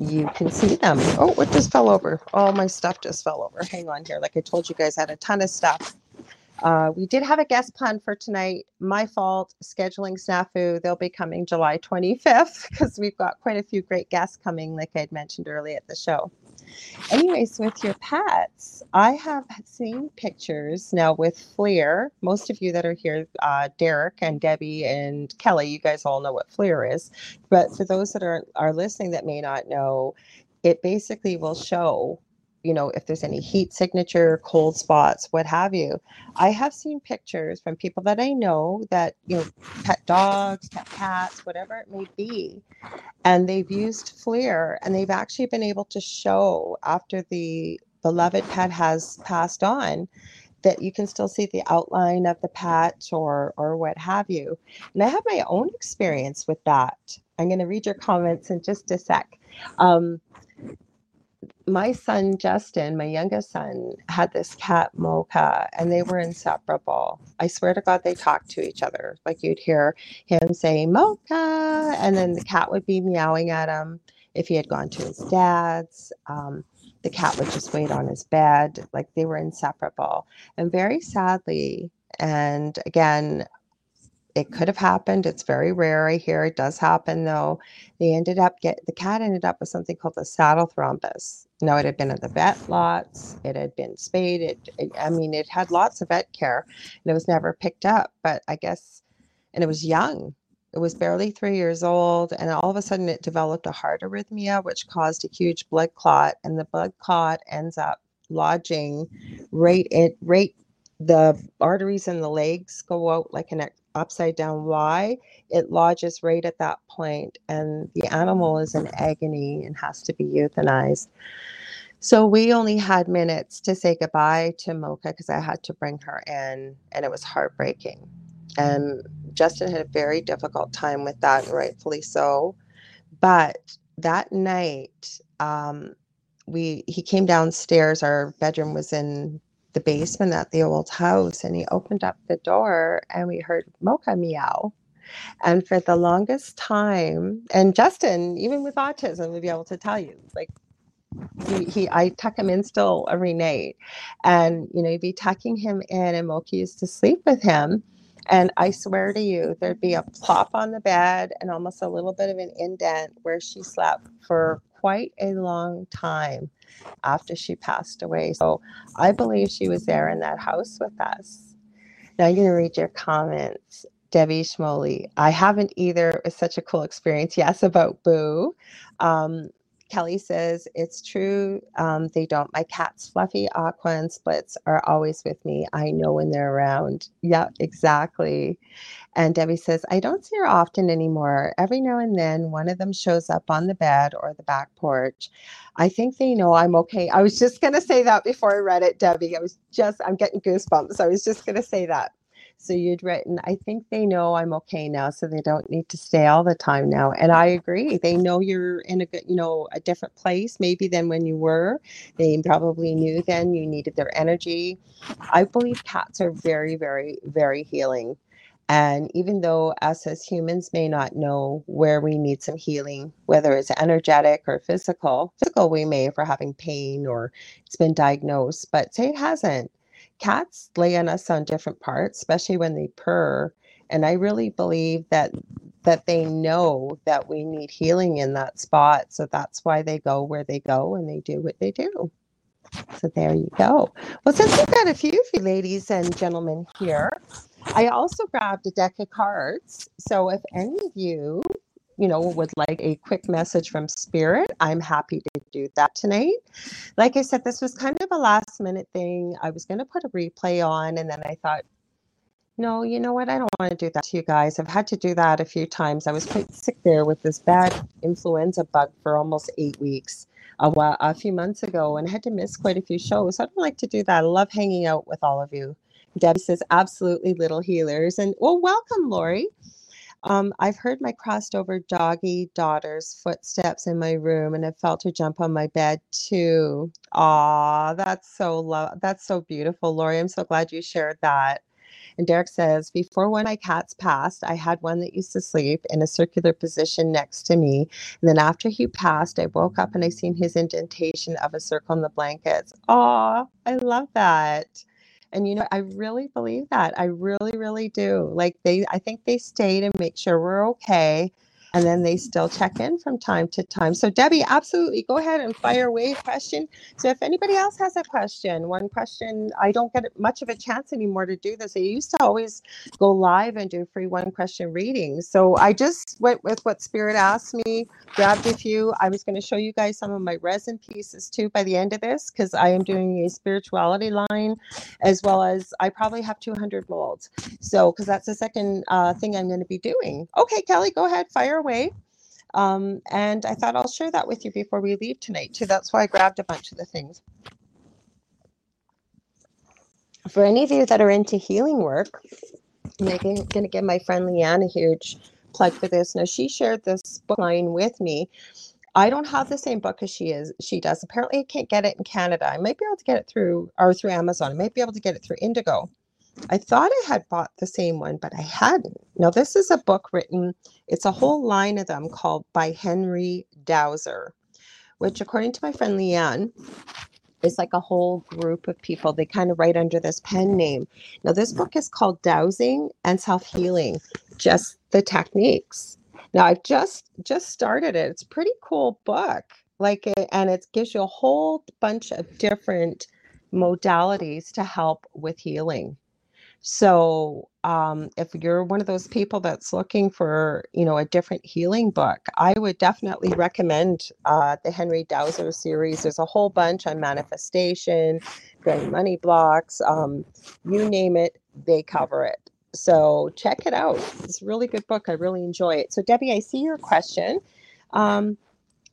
you can see them. Oh, what just fell over? All my stuff just fell over. Hang on here. Like I told you guys, I had a ton of stuff. Uh, we did have a guest plan for tonight. My fault, scheduling snafu. They'll be coming July 25th because we've got quite a few great guests coming, like I had mentioned earlier at the show. Anyways, with your pets, I have seen pictures now with FLIR. Most of you that are here, uh, Derek and Debbie and Kelly, you guys all know what FLIR is. But for those that are, are listening that may not know, it basically will show you know, if there's any heat signature, cold spots, what have you. I have seen pictures from people that I know that, you know, pet dogs, pet cats, whatever it may be, and they've used FLIR and they've actually been able to show after the beloved pet has passed on that you can still see the outline of the pet or or what have you. And I have my own experience with that. I'm going to read your comments in just a sec. Um, my son Justin, my youngest son, had this cat Mocha, and they were inseparable. I swear to God, they talked to each other. Like you'd hear him say Mocha, and then the cat would be meowing at him. If he had gone to his dad's, um, the cat would just wait on his bed. Like they were inseparable. And very sadly, and again, it could have happened. It's very rare. I hear it does happen though. They ended up get the cat ended up with something called the saddle thrombus. Now it had been at the vet lots. It had been spayed. It, it, I mean, it had lots of vet care, and it was never picked up. But I guess, and it was young. It was barely three years old, and all of a sudden it developed a heart arrhythmia, which caused a huge blood clot, and the blood clot ends up lodging right it right the arteries in the legs go out like an upside down Y, it lodges right at that point, and the animal is in agony and has to be euthanized. So we only had minutes to say goodbye to Mocha because I had to bring her in, and it was heartbreaking. And Justin had a very difficult time with that, rightfully so. But that night, um, we he came downstairs. Our bedroom was in the basement at the old house and he opened up the door and we heard Mocha meow. And for the longest time, and Justin, even with autism, would be able to tell you, like he, he I tuck him in still uh, every night. And you know, you'd be tucking him in and Mocha used to sleep with him. And I swear to you, there'd be a plop on the bed and almost a little bit of an indent where she slept for quite a long time after she passed away. So I believe she was there in that house with us. Now I'm going to read your comments. Debbie Schmoley. I haven't either. It was such a cool experience. Yes, about Boo. Um, Kelly says, It's true. Um, they don't. My cats, Fluffy, Aqua, and Splits, are always with me. I know when they're around. Yeah, exactly. And Debbie says, I don't see her often anymore. Every now and then, one of them shows up on the bed or the back porch. I think they know I'm okay. I was just going to say that before I read it, Debbie. I was just, I'm getting goosebumps. I was just going to say that. So you'd written, I think they know I'm okay now, so they don't need to stay all the time now. And I agree. They know you're in a good, you know, a different place maybe than when you were. They probably knew then you needed their energy. I believe cats are very, very, very healing. And even though us as humans may not know where we need some healing, whether it's energetic or physical, physical we may we're having pain or it's been diagnosed, but say it hasn't. Cats lay on us on different parts, especially when they purr. And I really believe that that they know that we need healing in that spot. So that's why they go where they go and they do what they do. So there you go. Well, since we've got a few ladies and gentlemen here, I also grabbed a deck of cards. So if any of you, you know, would like a quick message from Spirit, I'm happy to do that tonight. Like I said, this was kind of a last minute thing. I was going to put a replay on, and then I thought, no, you know what? I don't want to do that to you guys. I've had to do that a few times. I was quite sick there with this bad influenza bug for almost eight weeks a, while, a few months ago and I had to miss quite a few shows. I don't like to do that. I love hanging out with all of you. Debbie says, absolutely little healers. And well, welcome, Lori. Um, I've heard my crossed over doggy daughter's footsteps in my room and have felt her jump on my bed too. Aw, that's so love. That's so beautiful, Lori. I'm so glad you shared that. And Derek says, Before one of my cats passed, I had one that used to sleep in a circular position next to me. And then after he passed, I woke up and I seen his indentation of a circle in the blankets. Oh, I love that. And you know, I really believe that. I really, really do. Like they I think they stay to make sure we're okay and then they still check in from time to time. So, Debbie, absolutely go ahead and fire away question. So, if anybody else has a question, one question, I don't get much of a chance anymore to do this. I used to always go live and do free one question readings. So, I just went with what Spirit asked me, grabbed a few. I was going to show you guys some of my resin pieces too by the end of this because I am doing a spirituality line as well as I probably have 200 molds. So, because that's the second uh, thing I'm going to be doing. Okay, Kelly, go ahead, fire away way. Um, and I thought I'll share that with you before we leave tonight too. That's why I grabbed a bunch of the things. For any of you that are into healing work, I'm going to give my friend Leanne a huge plug for this. Now she shared this book line with me. I don't have the same book as she is. She does. Apparently, I can't get it in Canada. I might be able to get it through or through Amazon. I might be able to get it through Indigo. I thought I had bought the same one, but I hadn't. Now, this is a book written, it's a whole line of them called by Henry Dowser, which, according to my friend Leanne, is like a whole group of people. They kind of write under this pen name. Now, this book is called Dowsing and Self Healing, just the techniques. Now, I've just just started it. It's a pretty cool book. Like, it, and it gives you a whole bunch of different modalities to help with healing. So, um, if you're one of those people that's looking for, you know, a different healing book, I would definitely recommend uh, the Henry Dowser series. There's a whole bunch on manifestation, grand money blocks, um, you name it, they cover it. So check it out. It's a really good book. I really enjoy it. So Debbie, I see your question. Um,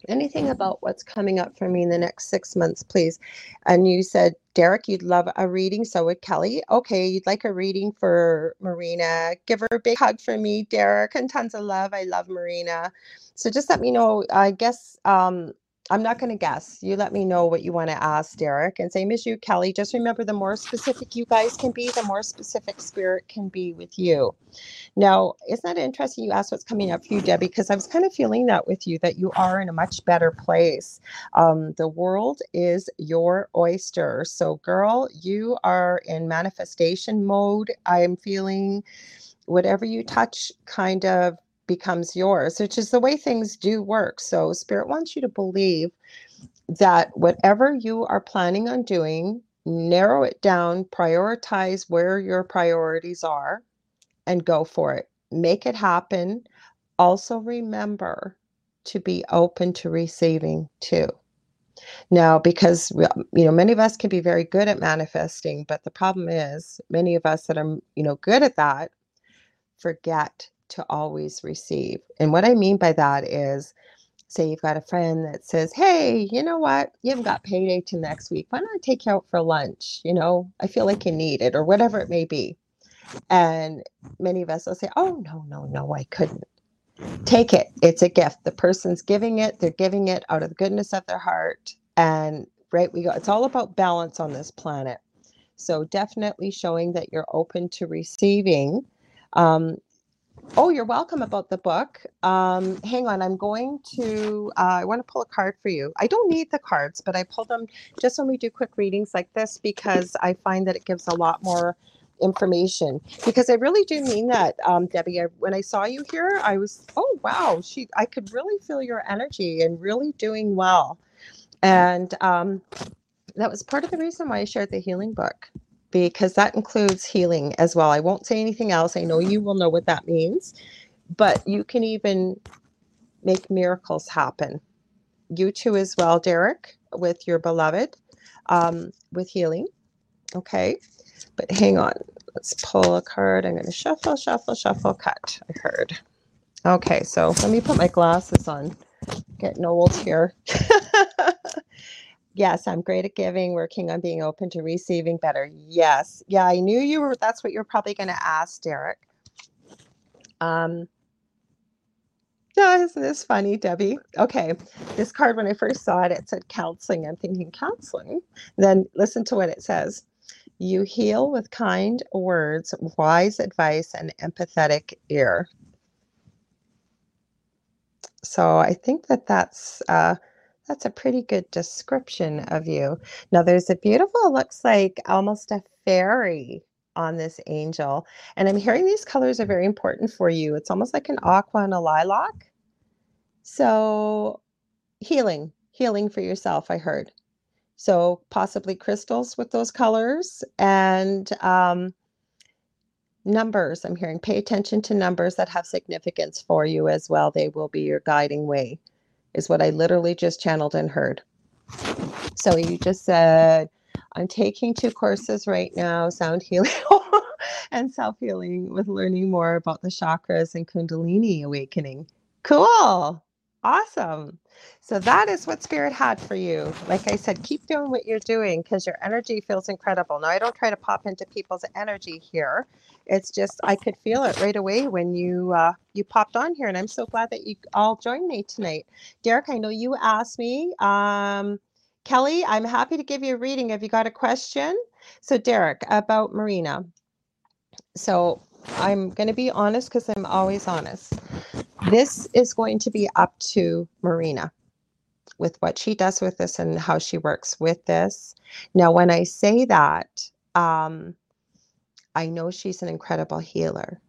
anything about what's coming up for me in the next six months, please. And you said, Derek, you'd love a reading. So would Kelly. Okay, you'd like a reading for Marina. Give her a big hug for me, Derek, and tons of love. I love Marina. So just let me know. I guess um, I'm not going to guess. You let me know what you want to ask, Derek. And same as you, Kelly. Just remember the more specific you guys can be, the more specific spirit can be with you. Now, isn't that interesting? You asked what's coming up for you, Debbie, because I was kind of feeling that with you that you are in a much better place. Um, the world is your oyster. So, girl, you are in manifestation mode. I'm feeling whatever you touch kind of becomes yours, which is the way things do work. So, Spirit wants you to believe that whatever you are planning on doing, narrow it down, prioritize where your priorities are, and go for it. Make it happen. Also, remember to be open to receiving too. Now, because you know, many of us can be very good at manifesting, but the problem is, many of us that are you know good at that forget to always receive. And what I mean by that is, say you've got a friend that says, Hey, you know what? You haven't got payday to next week. Why not take you out for lunch? You know, I feel like you need it, or whatever it may be. And many of us will say, oh, no, no, no, I couldn't. Take it. It's a gift. The person's giving it, they're giving it out of the goodness of their heart. And right, we go, it's all about balance on this planet. So definitely showing that you're open to receiving. Um, oh, you're welcome about the book. Um, hang on, I'm going to, uh, I want to pull a card for you. I don't need the cards, but I pull them just when we do quick readings like this because I find that it gives a lot more information because I really do mean that, um, Debbie. I, when I saw you here, I was, oh wow, she, I could really feel your energy and really doing well, and um, that was part of the reason why I shared the healing book because that includes healing as well. I won't say anything else. I know you will know what that means, but you can even make miracles happen. You too, as well, Derek, with your beloved, um, with healing. Okay. But hang on. Let's pull a card. I'm going to shuffle, shuffle, shuffle, cut. I heard. Okay. So let me put my glasses on. Getting old here. Yes, I'm great at giving, working on being open to receiving better. Yes. Yeah, I knew you were that's what you're probably going to ask, Derek. Um yeah, isn't this funny, Debbie? Okay. This card, when I first saw it, it said counseling. I'm thinking counseling. Then listen to what it says. You heal with kind words, wise advice, and empathetic ear. So I think that that's uh, that's a pretty good description of you. Now, there's a beautiful, looks like almost a fairy on this angel. And I'm hearing these colors are very important for you. It's almost like an aqua and a lilac. So, healing, healing for yourself, I heard. So, possibly crystals with those colors and um, numbers. I'm hearing pay attention to numbers that have significance for you as well. They will be your guiding way is what I literally just channeled and heard. So you just said, I'm taking two courses right now sound healing and self healing with learning more about the chakras and Kundalini awakening. Cool. Awesome. So that is what spirit had for you. Like I said, keep doing what you're doing because your energy feels incredible. Now I don't try to pop into people's energy here. It's just I could feel it right away when you uh, you popped on here, and I'm so glad that you all joined me tonight. Derek, I know you asked me. Um, Kelly, I'm happy to give you a reading Have you got a question. So Derek, about Marina. So I'm going to be honest because I'm always honest. This is going to be up to Marina with what she does with this and how she works with this. Now, when I say that, um, I know she's an incredible healer.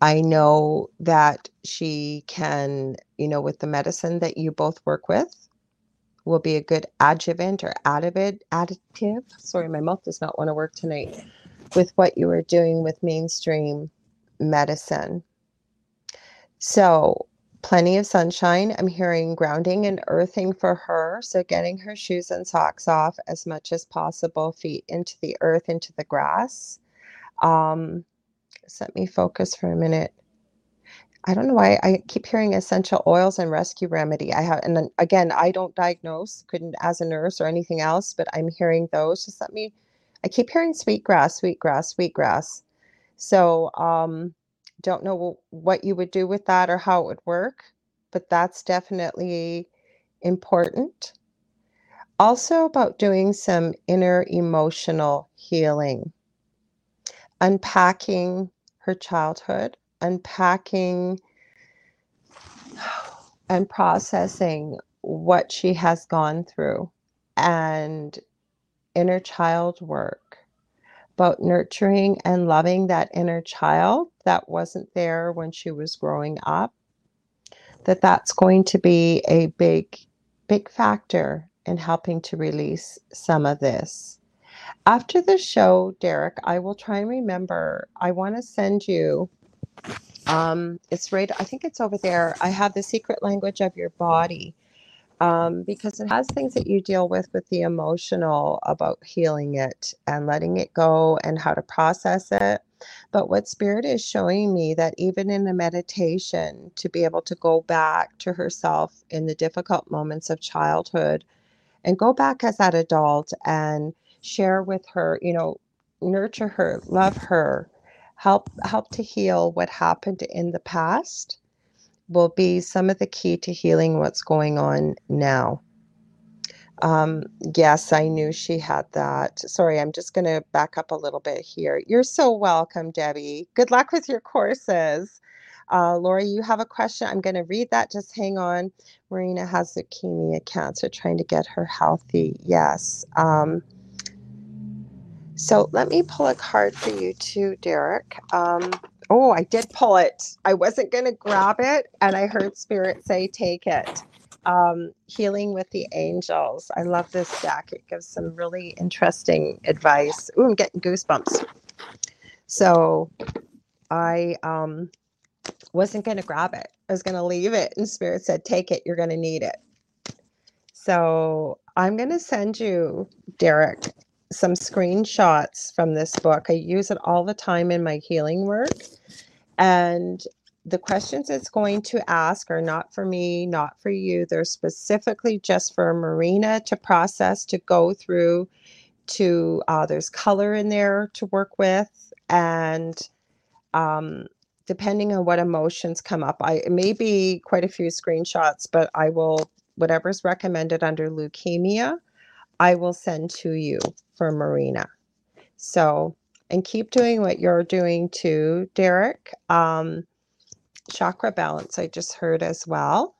I know that she can, you know, with the medicine that you both work with, will be a good adjuvant or additive. Additive. Sorry, my mouth does not want to work tonight. With what you are doing with mainstream medicine. So, plenty of sunshine. I'm hearing grounding and earthing for her. So, getting her shoes and socks off as much as possible, feet into the earth, into the grass. Um, let me focus for a minute. I don't know why I keep hearing essential oils and rescue remedy. I have, and then again, I don't diagnose, couldn't as a nurse or anything else, but I'm hearing those. Just let me, I keep hearing sweet grass, sweet grass, sweet grass. So, um, don't know what you would do with that or how it would work, but that's definitely important. Also, about doing some inner emotional healing unpacking her childhood, unpacking and processing what she has gone through and inner child work about nurturing and loving that inner child that wasn't there when she was growing up that that's going to be a big big factor in helping to release some of this after the show, Derek, I will try and remember. I want to send you. Um, it's right. I think it's over there. I have the secret language of your body um, because it has things that you deal with with the emotional about healing it and letting it go and how to process it. But what spirit is showing me that even in a meditation, to be able to go back to herself in the difficult moments of childhood and go back as that adult and share with her, you know, nurture her, love her, help help to heal what happened in the past will be some of the key to healing what's going on now. Um, yes, I knew she had that. Sorry, I'm just going to back up a little bit here. You're so welcome, Debbie. Good luck with your courses. Uh, Lori, you have a question. I'm going to read that. Just hang on. Marina has leukemia, cancer, trying to get her healthy. Yes. Um, so let me pull a card for you too, Derek. Um, oh, I did pull it. I wasn't going to grab it, and I heard Spirit say, take it. Um, healing with the angels. I love this deck. It gives some really interesting advice. Ooh, I'm getting goosebumps. So I um, wasn't going to grab it. I was going to leave it. And Spirit said, Take it. You're going to need it. So I'm going to send you, Derek, some screenshots from this book. I use it all the time in my healing work. And the questions it's going to ask are not for me, not for you. They're specifically just for Marina to process, to go through, to, uh, there's color in there to work with. And um, depending on what emotions come up. I may be quite a few screenshots, but I will whatever's recommended under leukemia, I will send to you for Marina. So and keep doing what you're doing too, Derek. Um, chakra balance, I just heard as well.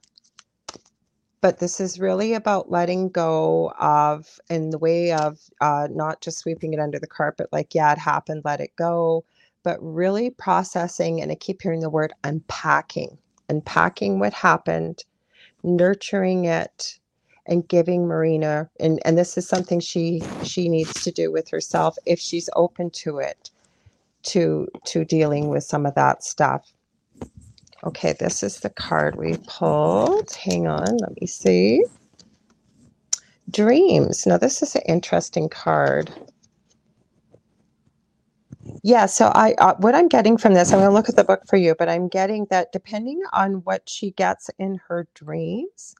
But this is really about letting go of, in the way of uh, not just sweeping it under the carpet, like, yeah, it happened, let it go, but really processing, and I keep hearing the word unpacking, unpacking what happened, nurturing it, and giving Marina, and, and this is something she she needs to do with herself if she's open to it, to to dealing with some of that stuff. Okay, this is the card we pulled. Hang on, let me see. Dreams. Now, this is an interesting card. Yeah, so I uh, what I'm getting from this, I'm going to look at the book for you, but I'm getting that depending on what she gets in her dreams,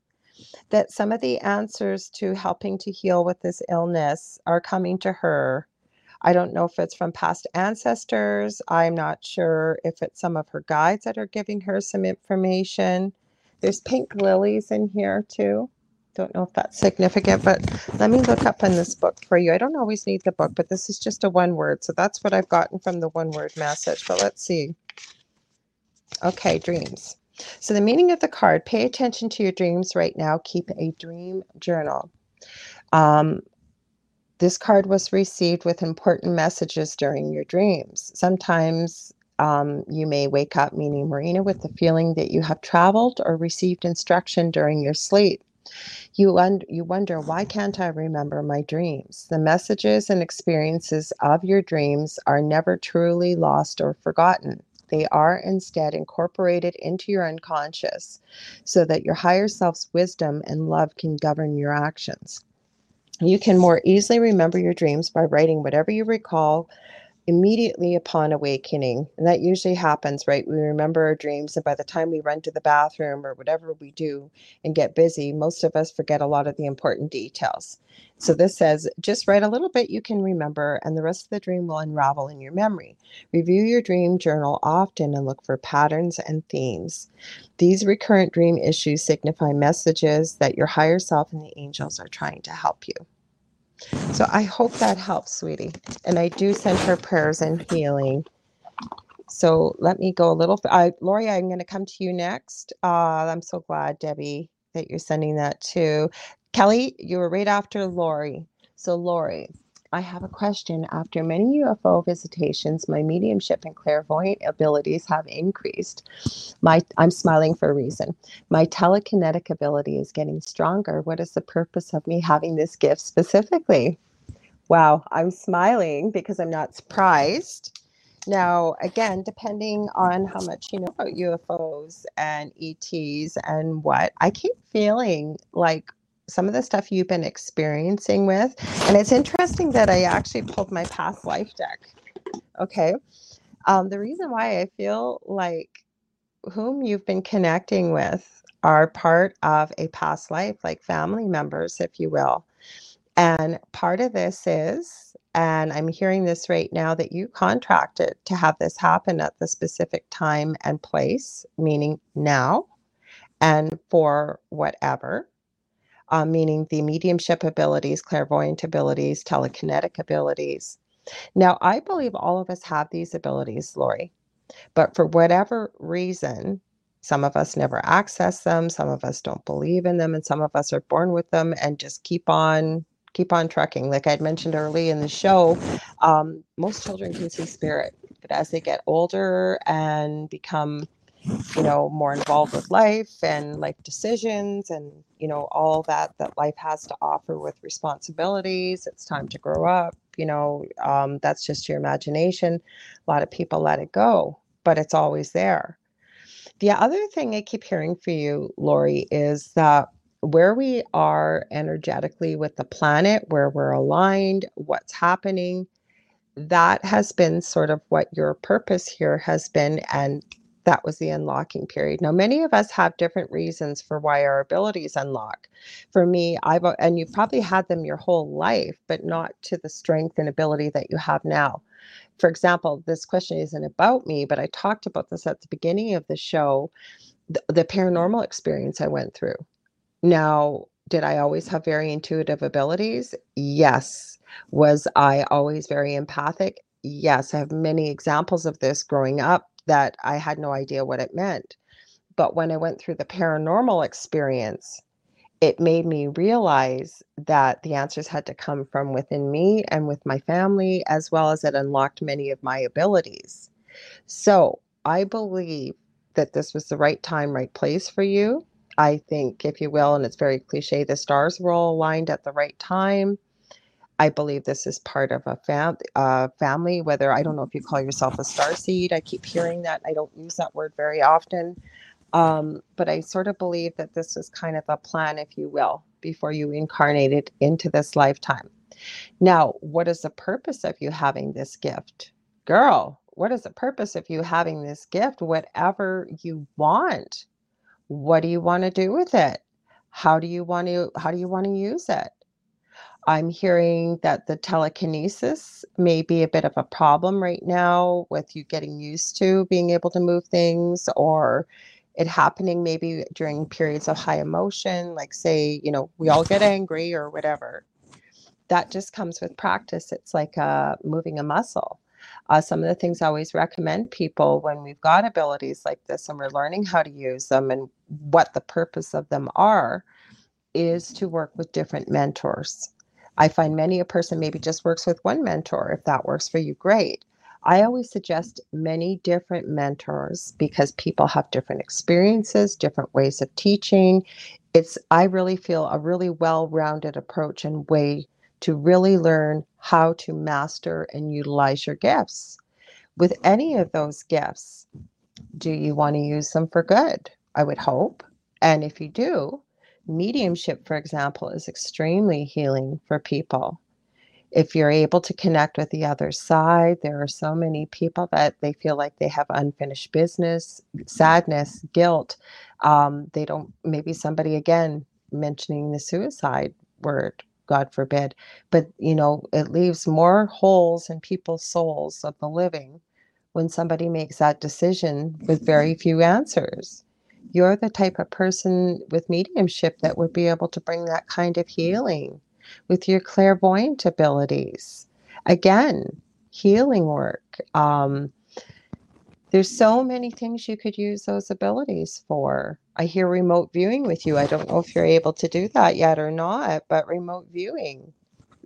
that some of the answers to helping to heal with this illness are coming to her. I don't know if it's from past ancestors. I'm not sure if it's some of her guides that are giving her some information. There's pink lilies in here too. Don't know if that's significant, but let me look up in this book for you. I don't always need the book, but this is just a one word. So that's what I've gotten from the one word message. But let's see. Okay, dreams. So the meaning of the card pay attention to your dreams right now. Keep a dream journal. Um, this card was received with important messages during your dreams. Sometimes um, you may wake up, meaning Marina, with the feeling that you have traveled or received instruction during your sleep. You, un- you wonder, why can't I remember my dreams? The messages and experiences of your dreams are never truly lost or forgotten. They are instead incorporated into your unconscious so that your higher self's wisdom and love can govern your actions. You can more easily remember your dreams by writing whatever you recall immediately upon awakening. And that usually happens, right? We remember our dreams, and by the time we run to the bathroom or whatever we do and get busy, most of us forget a lot of the important details. So this says just write a little bit you can remember, and the rest of the dream will unravel in your memory. Review your dream journal often and look for patterns and themes. These recurrent dream issues signify messages that your higher self and the angels are trying to help you. So I hope that helps, sweetie. And I do send her prayers and healing. So let me go a little. Lori, I'm going to come to you next. Uh, I'm so glad, Debbie, that you're sending that too. Kelly, you were right after Lori. So, Lori, I have a question. After many UFO visitations, my mediumship and clairvoyant abilities have increased. My I'm smiling for a reason. My telekinetic ability is getting stronger. What is the purpose of me having this gift specifically? Wow, I'm smiling because I'm not surprised. Now, again, depending on how much you know about UFOs and ETs and what, I keep feeling like some of the stuff you've been experiencing with. And it's interesting that I actually pulled my past life deck. Okay. Um, the reason why I feel like whom you've been connecting with are part of a past life, like family members, if you will. And part of this is And I'm hearing this right now that you contracted to have this happen at the specific time and place, meaning now and for whatever, uh, meaning the mediumship abilities, clairvoyant abilities, telekinetic abilities. Now, I believe all of us have these abilities, Lori, but for whatever reason, some of us never access them, some of us don't believe in them, and some of us are born with them and just keep on keep on trucking. Like I'd mentioned early in the show, um, most children can see spirit, but as they get older and become you know more involved with life and life decisions and you know all that that life has to offer with responsibilities. It's time to grow up you know um, that's just your imagination. A lot of people let it go but it's always there. The other thing i keep hearing for you lori is that where we are energetically with the planet where we're aligned what's happening that has been sort of what your purpose here has been and that was the unlocking period. Now, many of us have different reasons for why our abilities unlock. For me, I've, and you've probably had them your whole life, but not to the strength and ability that you have now. For example, this question isn't about me, but I talked about this at the beginning of the show the, the paranormal experience I went through. Now, did I always have very intuitive abilities? Yes. Was I always very empathic? Yes. I have many examples of this growing up that I had no idea what it meant. But when I went through the paranormal experience, it made me realize that the answers had to come from within me and with my family, as well as it unlocked many of my abilities. So I believe that this was the right time, right place for you. I think, if you will, and it's very cliche, the stars were all aligned at the right time. I believe this is part of a fam- uh, family, whether I don't know if you call yourself a star seed. I keep hearing that. I don't use that word very often. Um, but I sort of believe that this is kind of a plan, if you will, before you incarnated into this lifetime. Now, what is the purpose of you having this gift? Girl, what is the purpose of you having this gift? Whatever you want. What do you want to do with it? How do you want to how do you want to use it? I'm hearing that the telekinesis may be a bit of a problem right now with you getting used to being able to move things or it happening maybe during periods of high emotion, like, say, you know, we all get angry or whatever. That just comes with practice. It's like uh, moving a muscle. Uh, some of the things I always recommend people when we've got abilities like this and we're learning how to use them and what the purpose of them are is to work with different mentors I find many a person maybe just works with one mentor. If that works for you, great. I always suggest many different mentors because people have different experiences, different ways of teaching. It's, I really feel, a really well rounded approach and way to really learn how to master and utilize your gifts. With any of those gifts, do you want to use them for good? I would hope. And if you do, mediumship, for example, is extremely healing for people. If you're able to connect with the other side, there are so many people that they feel like they have unfinished business, sadness, guilt. Um, they don't, maybe somebody again mentioning the suicide word, God forbid, but you know, it leaves more holes in people's souls of the living when somebody makes that decision with very few answers you're the type of person with mediumship that would be able to bring that kind of healing with your clairvoyant abilities. Again, healing work. Um, there's so many things you could use those abilities for. I hear remote viewing with you. I don't know if you're able to do that yet or not, but remote viewing.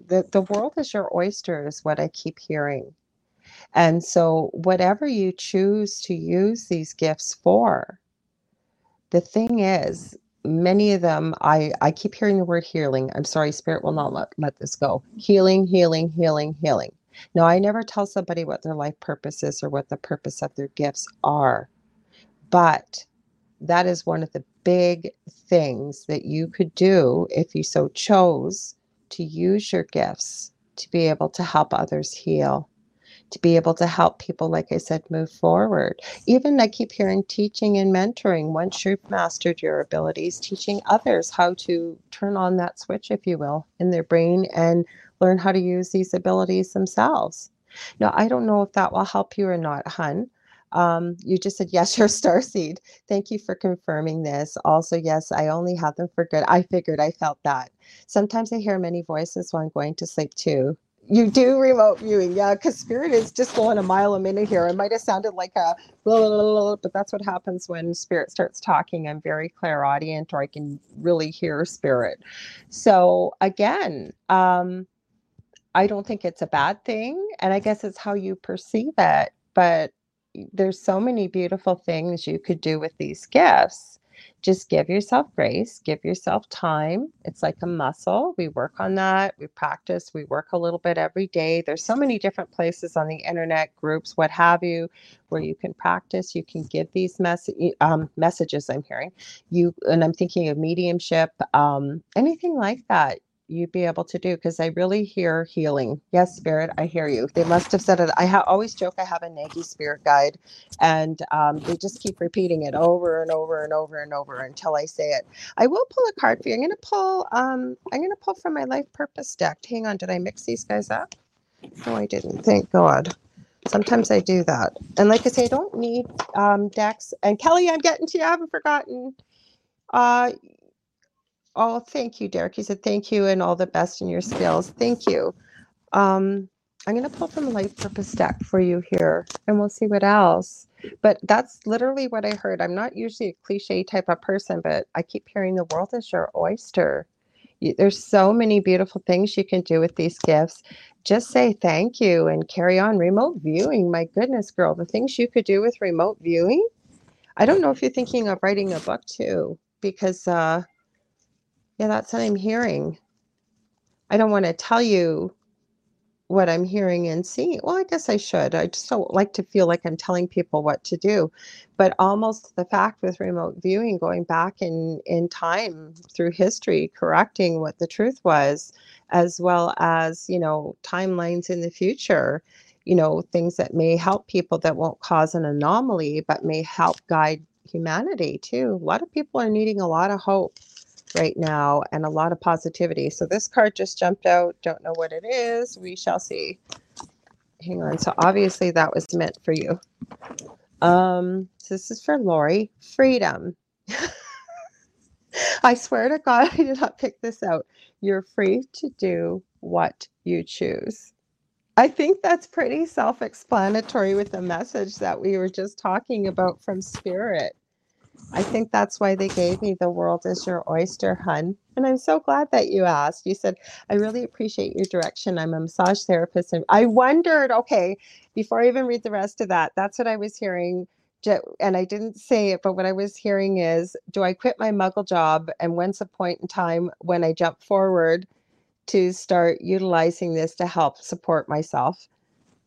The, the world is your oyster, is what I keep hearing. And so, whatever you choose to use these gifts for, the thing is, many of them, I, I keep hearing the word healing. I'm sorry, spirit will not let, let this go. Healing, healing, healing, healing. Now, I never tell somebody what their life purpose is or what the purpose of their gifts are, but that is one of the big things that you could do if you so chose to use your gifts to be able to help others heal, to be able to help people, like I said, move forward. Even I keep hearing teaching and mentoring. Once you've mastered your abilities, teaching others how to turn on that switch, if you will, in their brain and learn how to use these abilities themselves. Now, I don't know if that will help you or not, hun. Um, you just said, yes, you're star seed. Thank you for confirming this. Also, yes, I only have them for good. I figured I felt that. Sometimes I hear many voices while I'm going to sleep too. You do remote viewing, yeah, because spirit is just going a mile a minute here. It might have sounded like a blah, blah, blah, but that's what happens when spirit starts talking. I'm very clairaudient or I can really hear spirit. So again, um, I don't think it's a bad thing. And I guess it's how you perceive it. But there's so many beautiful things you could do with these gifts. Just give yourself grace, give yourself time. It's like a muscle. We work on that, we practice, we work a little bit every day. There's so many different places on the internet, groups, what have you, where you can practice. You can give these mess- um, messages I'm hearing. You and I'm thinking of mediumship, um, anything like that you'd be able to do because I really hear healing. Yes, spirit, I hear you. They must have said it. I ha- always joke I have a Naggy spirit guide, and um, they just keep repeating it over and over and over and over until I say it. I will pull a card for you. I'm going to pull. Um, I'm going to pull from my life purpose deck. Hang on, did I mix these guys up? No, I didn't. Thank God. Sometimes I do that, and like I say, I don't need um, decks. And Kelly, I'm getting to you. I haven't forgotten. Uh, Oh, thank you, Derek. He said, thank you and all the best in your skills. Thank you. Um, I'm going to pull from the Life Purpose deck for you here and we'll see what else. But that's literally what I heard. I'm not usually a cliche type of person, but I keep hearing the world is your oyster. You, there's so many beautiful things you can do with these gifts. Just say thank you and carry on. Remote viewing, my goodness, girl, the things you could do with remote viewing. I don't know if you're thinking of writing a book too, because uh, yeah, that's what I'm hearing. I don't want to tell you what I'm hearing and seeing. Well, I guess I should. I just don't like to feel like I'm telling people what to do. But almost the fact with remote viewing, going back in, in time through history, correcting what the truth was, as well as, you know, timelines in the future, you know, things that may help people that won't cause an anomaly, but may help guide humanity too. A lot of people are needing a lot of hope right now and a lot of positivity. So this card just jumped out. Don't know what it is. We shall see. Hang on. So obviously that was meant for you. Um, so this is for Lori. Freedom. I swear to God, I did not pick this out. You're free to do what you choose. I think that's pretty self explanatory with the message that we were just talking about from Spirit. I think that's why they gave me the world is your oyster, hun. And I'm so glad that you asked. You said, I really appreciate your direction. I'm a massage therapist. And I wondered, okay, before I even read the rest of that, that's what I was hearing. And I didn't say it, but what I was hearing is, do I quit my muggle job? And when's the point in time when I jump forward to start utilizing this to help support myself?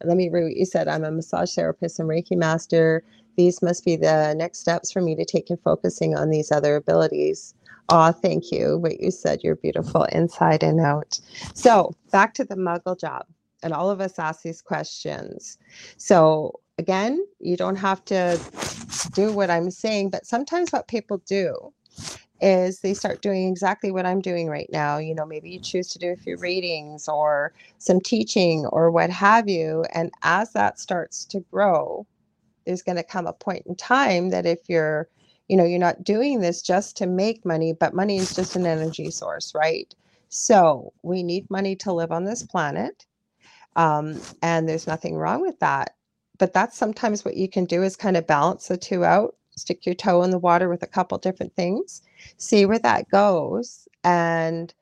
Let me read what you said. I'm a massage therapist and Reiki master these must be the next steps for me to take in focusing on these other abilities. Aw, thank you. What you said, you're beautiful inside and out. So back to the muggle job. And all of us ask these questions. So again, you don't have to do what I'm saying, but sometimes what people do is they start doing exactly what I'm doing right now. You know, maybe you choose to do a few readings or some teaching or what have you. And as that starts to grow, there's going to come a point in time that if you're you know you're not doing this just to make money but money is just an energy source right? So we need money to live on this planet um, and there's nothing wrong with that. But that's sometimes what you can do is kind of balance the two out stick your toe in the water with a couple different things see where that goes and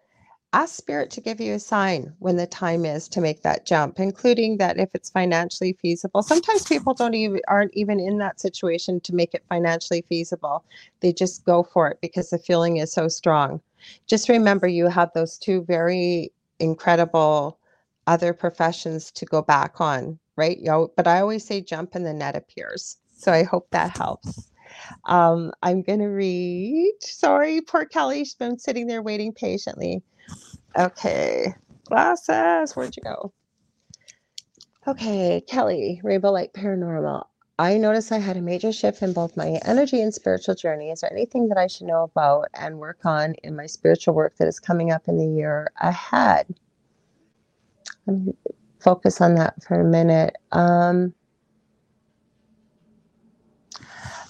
ask spirit to give you a sign when the time is to make that jump including that if it's financially feasible. Sometimes people don't even aren't even in that situation to make it financially feasible. They just go for it because the feeling is so strong. Just remember you have those two very incredible other professions to go back on right? You know, but i always say jump and the net appears. So i hope that helps. Um, i'm going to read sorry poor kelly's been sitting there waiting patiently Okay. Glasses, where'd you go? Okay, Kelly, Rainbow Light Paranormal. I noticed I had a major shift in both my energy and spiritual journey. Is there anything that I should know about and work on in my spiritual work that is coming up in the year ahead? Let me focus on that for a minute. Um,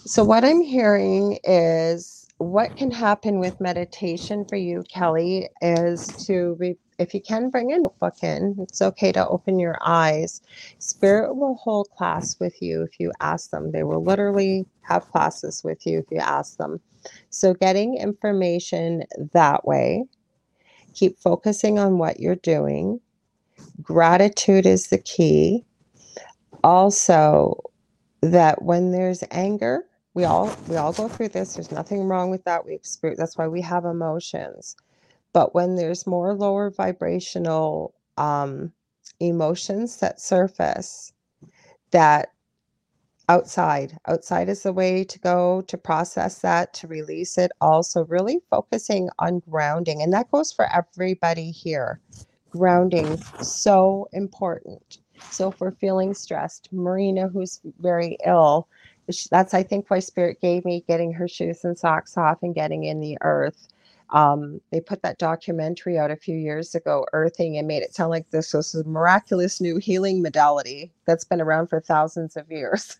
so, what I'm hearing is what can happen with meditation for you, Kelly, is to re- if you can bring a notebook in, it's okay to open your eyes. Spirit will hold class with you if you ask them. They will literally have classes with you if you ask them. So, getting information that way, keep focusing on what you're doing. Gratitude is the key. Also, that when there's anger, we all we all go through this. There's nothing wrong with that. We experience that's why we have emotions but when there's more lower vibrational um, emotions that surface, that outside, outside is the way to go to process that, to release it. Also, really focusing on grounding. And that goes for everybody here. Grounding, so important. So, if we're feeling stressed, Marina, who's very ill, that's, I think, why Spirit gave me getting her shoes and socks off and getting in the earth um, they put that documentary out a few years ago, Earthing, and made it sound like this was a miraculous new healing modality that's been around for thousands of years.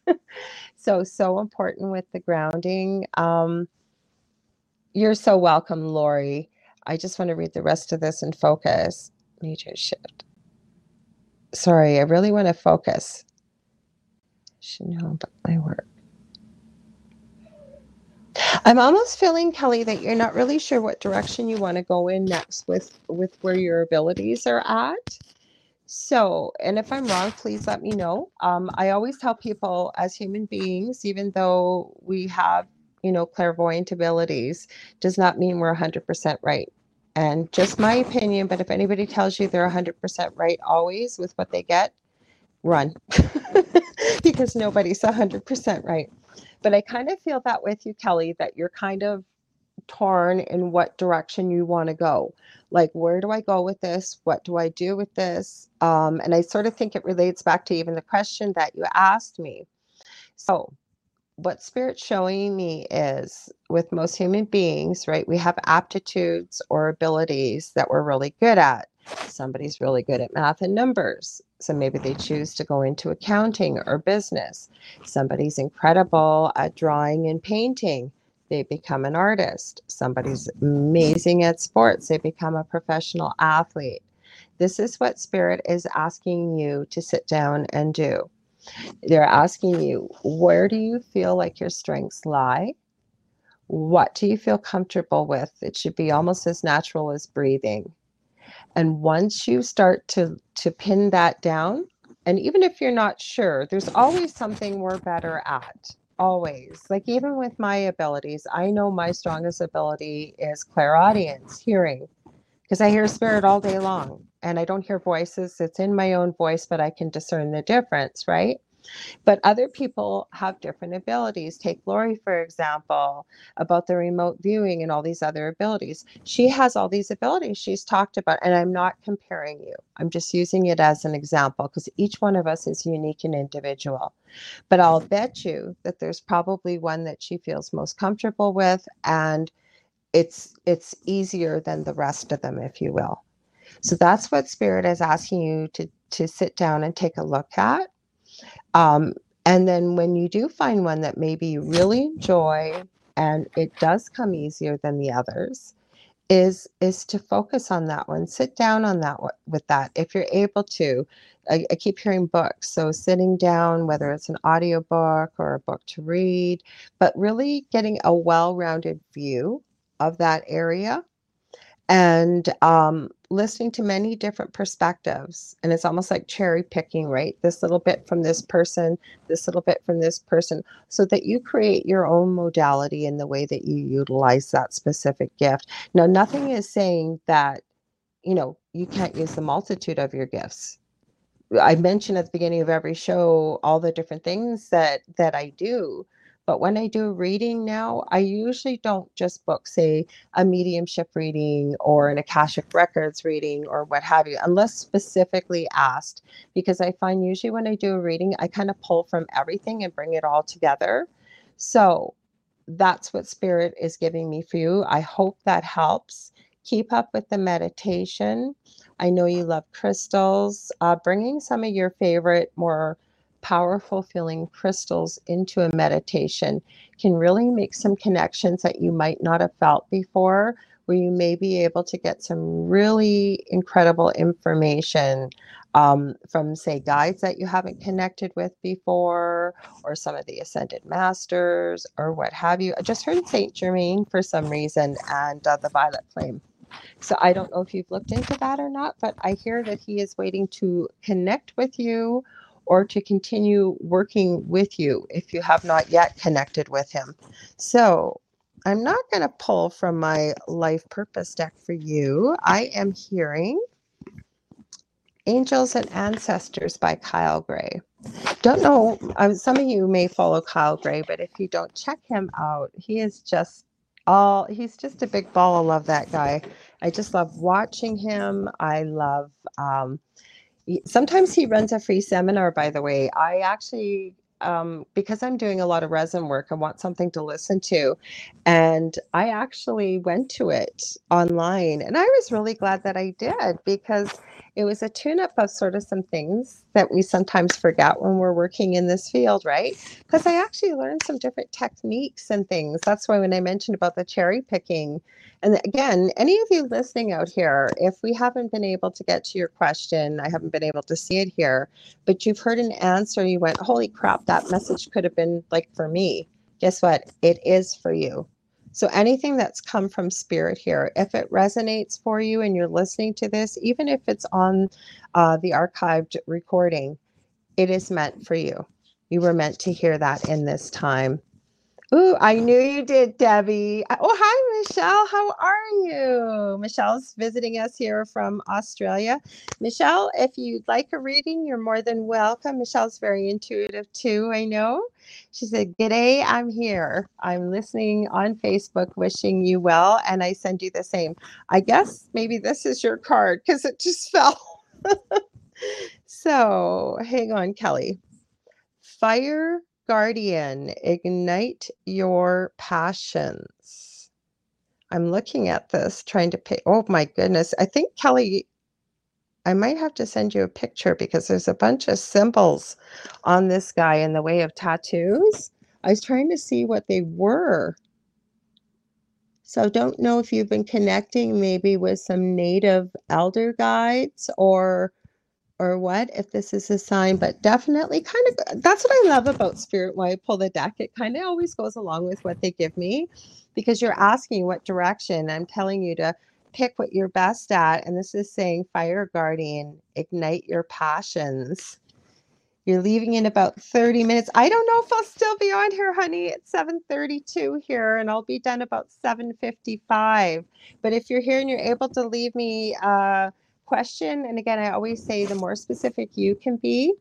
so, so important with the grounding. Um, you're so welcome, Lori. I just want to read the rest of this and focus. Major shift. Sorry, I really want to focus. Should know about my work. I'm almost feeling, Kelly, that you're not really sure what direction you want to go in next with with where your abilities are at. So, and if I'm wrong, please let me know. Um, I always tell people, as human beings, even though we have, you know, clairvoyant abilities, does not mean we're 100% right. And just my opinion, but if anybody tells you they're 100% right always with what they get, run because nobody's 100% right. But I kind of feel that with you, Kelly, that you're kind of torn in what direction you want to go. Like, where do I go with this? What do I do with this? Um, and I sort of think it relates back to even the question that you asked me. So, what spirit's showing me is with most human beings, right? We have aptitudes or abilities that we're really good at. Somebody's really good at math and numbers. So maybe they mm-hmm. choose to go into accounting or business. Somebody's incredible at drawing and painting. They become an artist. Somebody's amazing at sports. They become a professional athlete. This is what Spirit is asking you to sit down and do. They're asking you, where do you feel like your strengths lie? What do you feel comfortable with? It should be almost as natural as breathing. And once you start to to pin that down, and even if you're not sure, there's always something we're better at. Always. Like even with my abilities, I know my strongest ability is clairaudience, hearing, because I hear spirit all day long and I don't hear voices. It's in my own voice, but I can discern the difference, right? But other people have different abilities. Take Lori, for example, about the remote viewing and all these other abilities. She has all these abilities she's talked about, and I'm not comparing you. I'm just using it as an example because each one of us is unique and individual. But I'll bet you that there's probably one that she feels most comfortable with and it's it's easier than the rest of them if you will so that's what spirit is asking you to to sit down and take a look at um, and then when you do find one that maybe you really enjoy and it does come easier than the others, is is to focus on that one. Sit down on that one with that. If you're able to I, I, keep hearing books so sitting down whether it's an audio book or a book to read but really getting a well-rounded view of that area and um, listening to many different perspectives and it's almost like cherry picking right? This little bit from this person this little bit from this person so that you create your own modality in the way that you utilize that specific gift. Now nothing is saying that you know you can't use the multitude of your gifts. I mentioned at the beginning of every show all the different things that that i do But when I do a reading now, I usually don't just book, say, a mediumship reading or an Akashic Records reading or what have you, unless specifically asked. Because I find usually when I do a reading, I kind of pull from everything and bring it all together. So that's what Spirit is giving me for you. I hope that helps. Keep up with the meditation. I know you love crystals. Uh, bringing some of your favorite, more powerful feeling crystals into a meditation can really make some connections that you might not have felt before, where you may be able to get some really incredible information um, from, say, guides that you haven't connected with before, or some of the ascended masters, or what have you. I just heard Saint Germain for some reason and uh, the Violet Flame. So I don't know if you've looked into that or not, but I hear that he is waiting to connect with you or to continue working with you if you have not yet connected with him. So I'm not going to pull from my life purpose deck for you. I am hearing Angels and Ancestors by Kyle Gray. Don't know, um, some of you may follow Kyle Gray, but if you don't check him out, he is just all, he's just a big ball of love, that guy. I just love watching him. I love, um, sometimes he runs a free seminar, by the way. I actually um, because I'm doing a lot of resin work, I want something to listen to. And I actually went to it online and I was really glad that I did because it was a tune up of sort of some things that we sometimes forget when we're working in this field, right? Because I actually learned some different techniques and things. That's why when I mentioned about the cherry picking, and again, any of you listening out here, if we haven't been able to get to your question, I haven't been able to see it here, but you've heard an answer, you went, holy crap, that message could have been like for me. Guess what? It is for you. So anything that's come from spirit here, if it resonates for you and you're listening to this, even if it's on uh, the archived recording, it is meant for you. You were meant to hear that in this time. Ooh, I knew you did, Debbie. Oh, hi, Michelle. How are you? Michelle's visiting us here from Australia. Michelle, if you'd like a reading, you're more than welcome. Michelle's very intuitive too, I know. She said, G'day, I'm here. I'm listening on Facebook, wishing you well, and I send you the same. I guess maybe this is your card because it just fell. so hang on, Kelly. Fire guardian, ignite your passions. I'm looking at this, trying to pay. Oh my goodness. I think, Kelly, I might have to send you a picture because there's a bunch of symbols on this guy in the way of tattoos. I was trying to see what they were. So don't know if you've been connecting maybe with some native elder guides or or what if this is a sign but definitely kind of that's what i love about spirit why i pull the deck. It kind of always goes along with what they give me because you're asking what direction. I'm telling you to pick what you're best at and this is saying fire guardian ignite your passions. You're leaving in about 30 minutes. I don't know if i'll still be on here honey. It's 7.32 here and i'll be done about 7.55 but if you're here and you're able to leave me uh, question. And again, I always say the more specific you can be,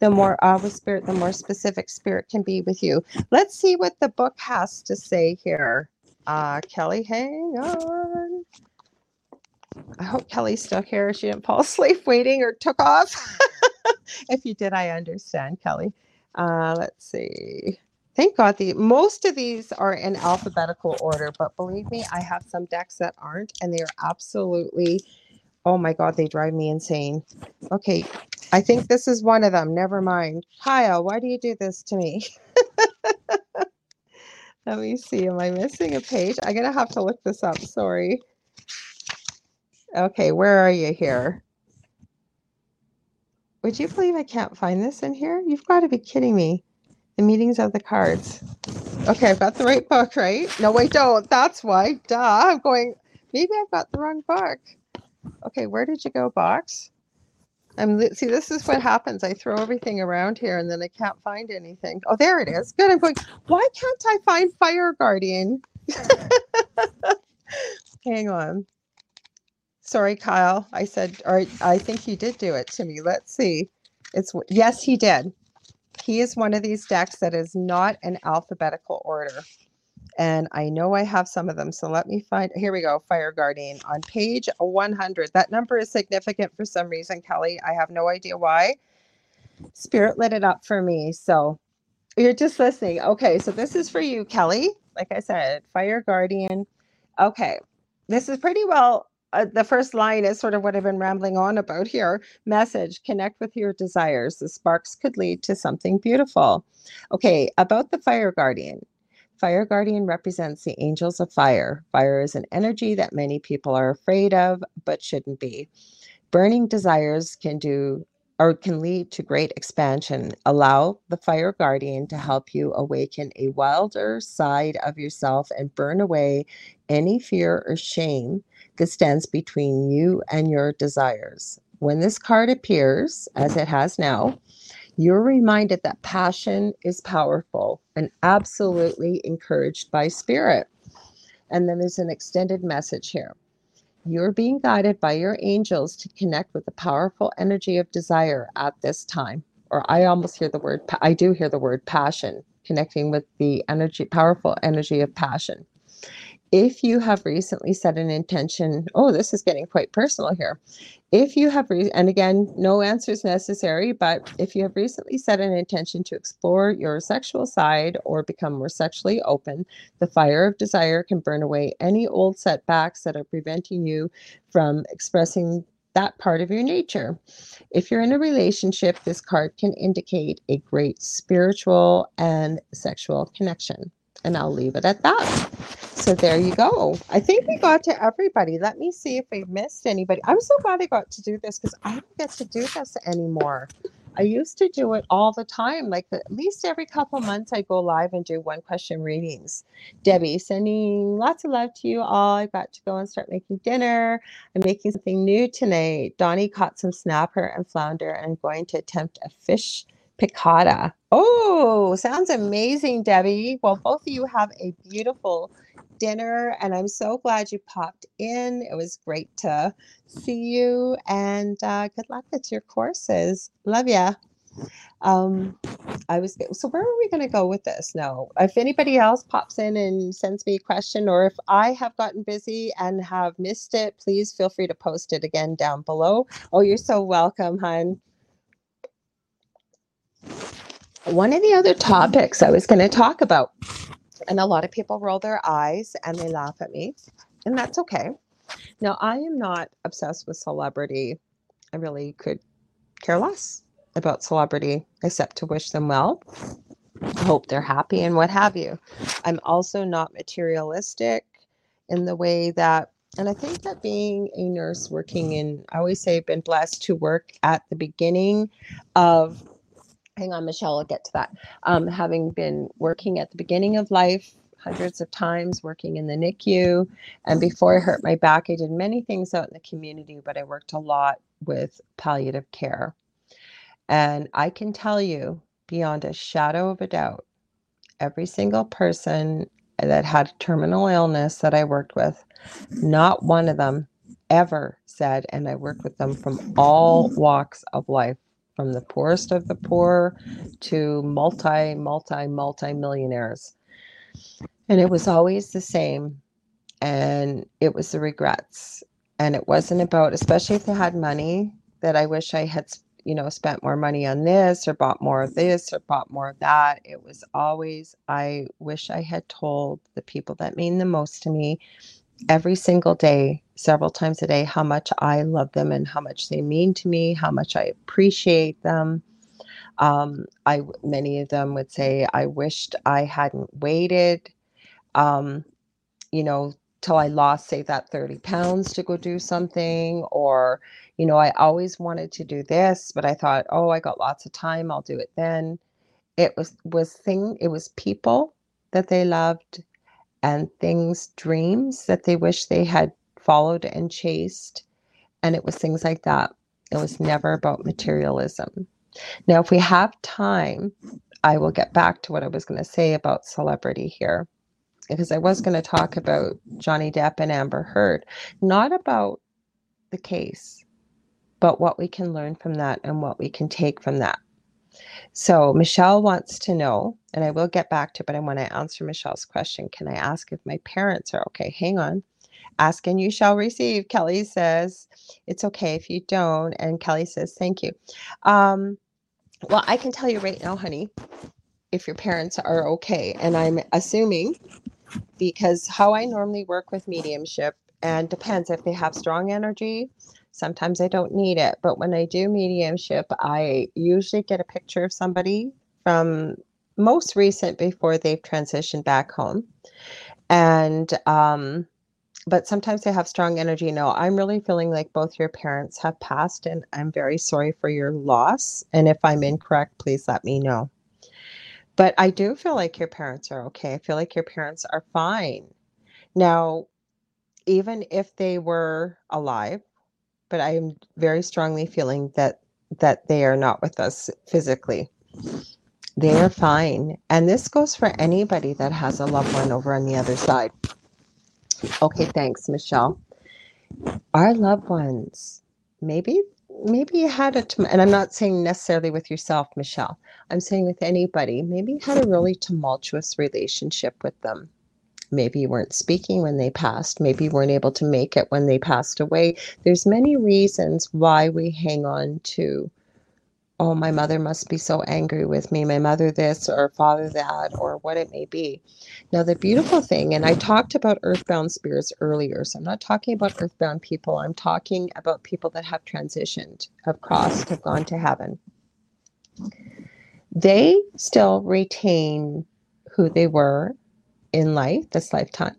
the more with spirit, the more specific spirit can be with you. Let's see what the book has to say here. Uh, Kelly, hang on. I hope Kelly's still here. She didn't fall asleep waiting or took off. if you did, I understand, Kelly. Uh, let's see. Thank God the most of these are in alphabetical order, but believe me, I have some decks that aren't, and they are absolutely Oh my God, they drive me insane. Okay, I think this is one of them. Never mind. Kyle, why do you do this to me? Let me see. Am I missing a page? I'm going to have to look this up. Sorry. Okay, where are you here? Would you believe I can't find this in here? You've got to be kidding me. The meetings of the cards. Okay, I've got the right book, right? No, wait, don't. That's why. Duh. I'm going, maybe I've got the wrong book. Okay, where did you go, box? I'm see. This is what happens. I throw everything around here, and then I can't find anything. Oh, there it is. Good. I'm going. Why can't I find Fire Guardian? Hang on. Sorry, Kyle. I said, or I think he did do it to me. Let's see. It's yes, he did. he is one of these decks that is not an alphabetical order. And I know I have some of them. So let me find. Here we go. Fire Guardian on page 100. That number is significant for some reason, Kelly. I have no idea why. Spirit lit it up for me. So you're just listening. Okay. So this is for you, Kelly. Like I said, Fire Guardian. Okay. This is pretty well uh, the first line is sort of what I've been rambling on about here. Message connect with your desires. The sparks could lead to something beautiful. Okay, about the fire guardian. Fire guardian represents the angels of fire. Fire is an energy that many people are afraid of, but shouldn't be. Burning desires can do or can lead to great expansion. Allow the fire guardian to help you awaken a wilder side of yourself and burn away any fear or shame that stands between you and your desires. When this card appears, as it has now, you're reminded that passion is powerful and absolutely encouraged by spirit. And then there's an extended message here. You're being guided by your angels to connect with the powerful energy of desire at this time. Or I almost hear the word, I do hear the word passion, connecting with the energy, powerful energy of passion if you have recently set an intention, oh, this is getting quite personal here. If you have, re- and again, no answers necessary, but if you have recently set an intention to explore your sexual side or become more sexually open, the fire of desire can burn away any old setbacks that are preventing you from expressing that part of your nature. If you're in a relationship, this card can indicate a great spiritual and sexual connection. And I'll leave it at that. So there you go. I think we got to everybody. Let me see if I missed anybody. I'm so glad I got to do this because I don't get to do this anymore. I used to do it all the time. Like at least every couple months, I go live and do one question readings. Debbie, sending lots of love to you all. I got to go and start making dinner. I'm making something new tonight. Donnie caught some snapper and flounder and I'm going to attempt a fish piccata. Oh, sounds amazing, Debbie. Well, both of you have a beautiful dinner and I'm so glad you popped in. It was great to see you and uh, good luck with your courses. Love ya. Um, I was so where are we going to go with this? No, if anybody else pops in and sends me a question, or if I have gotten busy and have missed it, please feel free to post it again down below. Oh, you're so welcome, hon. One of the other topics I was going to talk about and a lot of people roll their eyes and they laugh at me, and that's okay. Now, I am not obsessed with celebrity. I really could care less about celebrity except to wish them well, hope they're happy, and what have you. I'm also not materialistic in the way that, and I think that being a nurse working in, I always say, I've been blessed to work at the beginning of hang on, Michelle, I'll get to that. Um, having been working at the beginning of life hundreds of times, working in the NICU, and before I hurt my back, I did many things out in the community, but I worked a lot with palliative care. And I can tell you beyond a shadow of a doubt, every single person that had terminal illness that I worked with, not one of them ever said, and I worked with them from all walks of life from the poorest of the poor to multi, multi, multi millionaires. And it was always the same. And it was the regrets. And it wasn't about, especially if they had money, that I wish I had, you know, spent more money on this or bought more of this or bought more of that. It was always, I wish I had told the people that mean the most to me every single day, several times a day, how much I love them and how much they mean to me, how much I appreciate them. Um, I many of them would say, "I wished I hadn't waited." Um, you know, till I lost, say, that 30 pounds to go do something, or, you know, I always wanted to do this, but I thought, oh, I got lots of time, I'll do it then. It was was thing, it was people that they loved and things, dreams that they wish they had followed and chased. And it was things like that. It was never about materialism. Now, if we have time, I will get back to what I was going to say about celebrity here, because I was going to talk about Johnny Depp and Amber Heard, not about the case, but what we can learn from that and what we can take from that. So Michelle wants to know, and I will get back to, but I want to answer Michelle's question. Can I ask if my parents are okay? Hang on. Ask and you shall receive. Kelly says, it's okay if you don't. And Kelly says, thank you. Um, well, I can tell you right now, honey, if your parents are okay. And I'm assuming because how I normally work with mediumship and depends if they have strong energy. Sometimes I don't need it. But when I do mediumship, I usually get a picture of somebody from most recent before they've transitioned back home. And um, but sometimes they have strong energy. No, I'm really feeling like both your parents have passed, and I'm very sorry for your loss. And if I'm incorrect, please let me know. But I do feel like your parents are okay. I feel like your parents are fine. Now, even if they were alive, but I am very strongly feeling that that they are not with us physically. They are fine. And this goes for anybody that has a loved one over on the other side. Okay, thanks, Michelle. Our loved ones, maybe maybe you had a and I'm not saying necessarily with yourself, Michelle. I'm saying with anybody, maybe you had a really tumultuous relationship with them. Maybe you weren't speaking when they passed. Maybe you weren't able to make it when they passed away. There's many reasons why we hang on to oh, my mother must be so angry with me, my mother this or father that, or what it may be. Now, the beautiful thing, and I talked about earthbound spirits earlier, so I'm not talking about earthbound people, I'm talking about people that have transitioned, have crossed, have gone to heaven. They still retain who they were in life, this lifetime.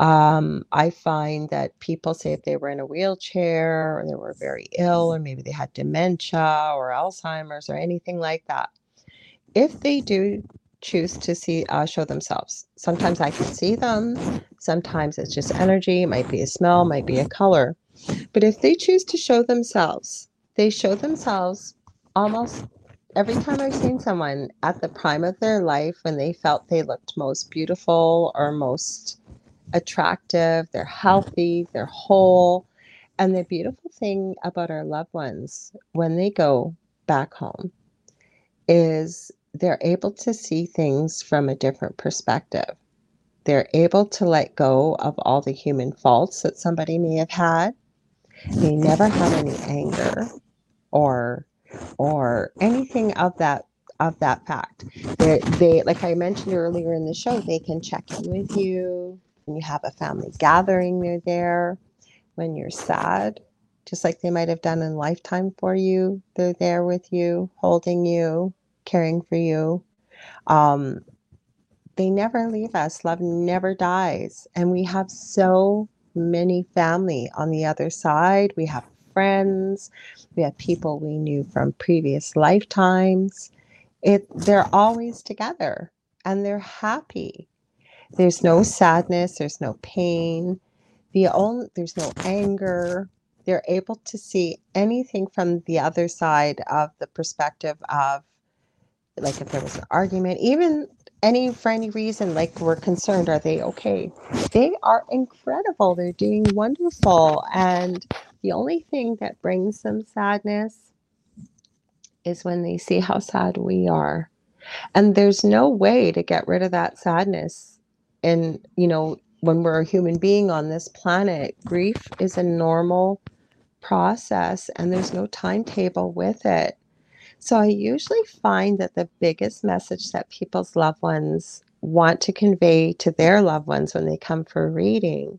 Um, I find that people say if they were in a wheelchair or they were very ill, or maybe they had dementia or Alzheimer's or anything like that, if they do choose to see uh, show themselves, sometimes I can see them. Sometimes it's just energy. It might be a smell, might be a color. But if they choose to show themselves, they show themselves almost every time I've seen someone at the prime of their life when they felt they looked most beautiful or most attractive, they're healthy, they're whole. And the beautiful thing about our loved ones when they go back home is they're able to see things from a different perspective. They're able to let go of all the human faults that somebody may have had. They never have any anger or or anything of that of that fact. They, they like I mentioned earlier in the show, they can check in with you when you have a family gathering, they're there. When you're sad, just like they might have done in lifetime for you, they're there with you, holding you, caring for you. Um, they never leave us. Love never dies. And we have so many family on the other side. We have friends, we have people we knew from previous lifetimes. It they're always together and they're happy there's no sadness, there's no pain, the only there's no anger. They're able to see anything from the other side of the perspective of like if there was an argument, even any for any reason, like we're concerned, are they okay? They are incredible. They're doing wonderful. And the only thing that brings them sadness is when they see how sad we are. And there's no way to get rid of that sadness and you know when we're a human being on this planet grief is a normal process and there's no timetable with it. So i usually find that the biggest message that people's loved ones want to convey to their loved ones when they come for reading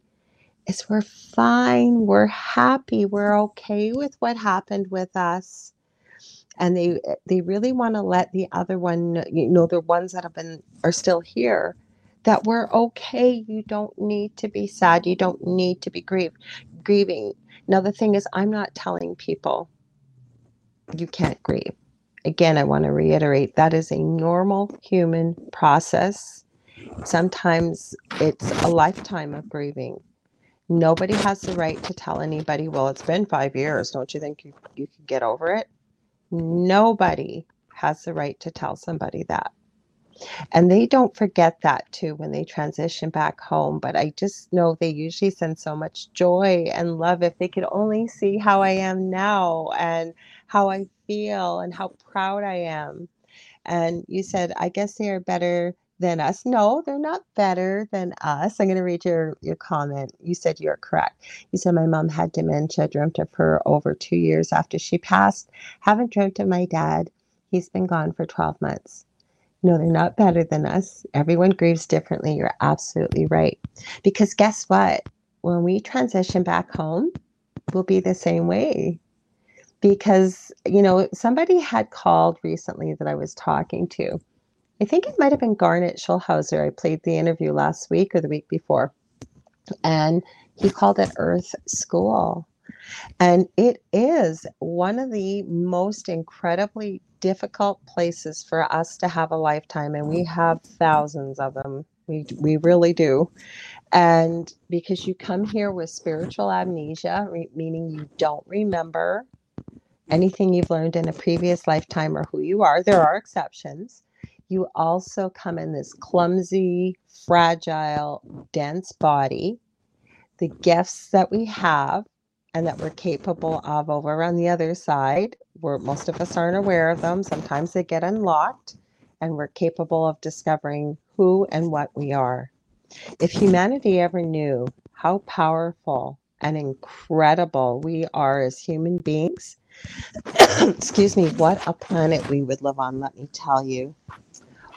is we're fine we're happy we're okay with what happened with us. And they they really want to let the other one you know the ones that have been are still here that we're okay. You don't need to be sad. You don't need to be grieving. Now, the thing is, I'm not telling people you can't grieve. Again, I want to reiterate that is a normal human process. Sometimes it's a lifetime of grieving. Nobody has the right to tell anybody, well, it's been five years. Don't you think you, you can get over it? Nobody has the right to tell somebody that. And they don't forget that too when they transition back home. But I just know they usually send so much joy and love if they could only see how I am now and how I feel and how proud I am. And you said, I guess they are better than us. No, they're not better than us. I'm going to read your, your comment. You said you're correct. You said, My mom had dementia, dreamt of her over two years after she passed. Haven't dreamt of my dad. He's been gone for 12 months. No, they're not better than us. Everyone grieves differently. You're absolutely right. Because guess what? When we transition back home, we'll be the same way. Because, you know, somebody had called recently that I was talking to I think it might have been Garnet Schulhauser. I played the interview last week or the week before. And he called it Earth School. And it is one of the most incredibly difficult places for us to have a lifetime. And we mm-hmm. have thousands of them. We, we really do. And because you come here with spiritual amnesia, re- meaning you don't remember anything you've learned in a previous lifetime or who you are, there are exceptions you also come in this clumsy, fragile, dense body. The gifts that we have and that we're capable of over on the other side, where most of us aren't aware of them. Sometimes they get unlocked, and we're capable of discovering who and what we are. If humanity ever knew how powerful and incredible we are as human beings, excuse me, what a planet we would live on, let me tell you.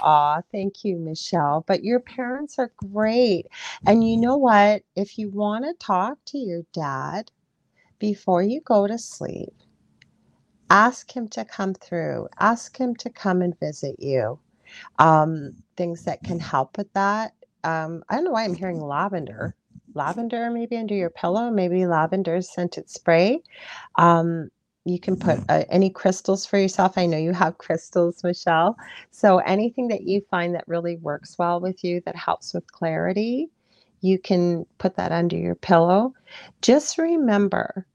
Aw, thank you, Michelle. But your parents are great. And you know what? If you want to talk to your dad before you go to sleep, ask him to come through, ask him to come and visit you. Um, things that can help with that. Um, I don't know why I'm hearing lavender. Lavender, maybe under your pillow, maybe lavender scented spray. Um, you can put uh, any crystals for yourself. I know you have crystals, Michelle. So anything that you find that really works well with you that helps with clarity, you can put that under your pillow. Just remember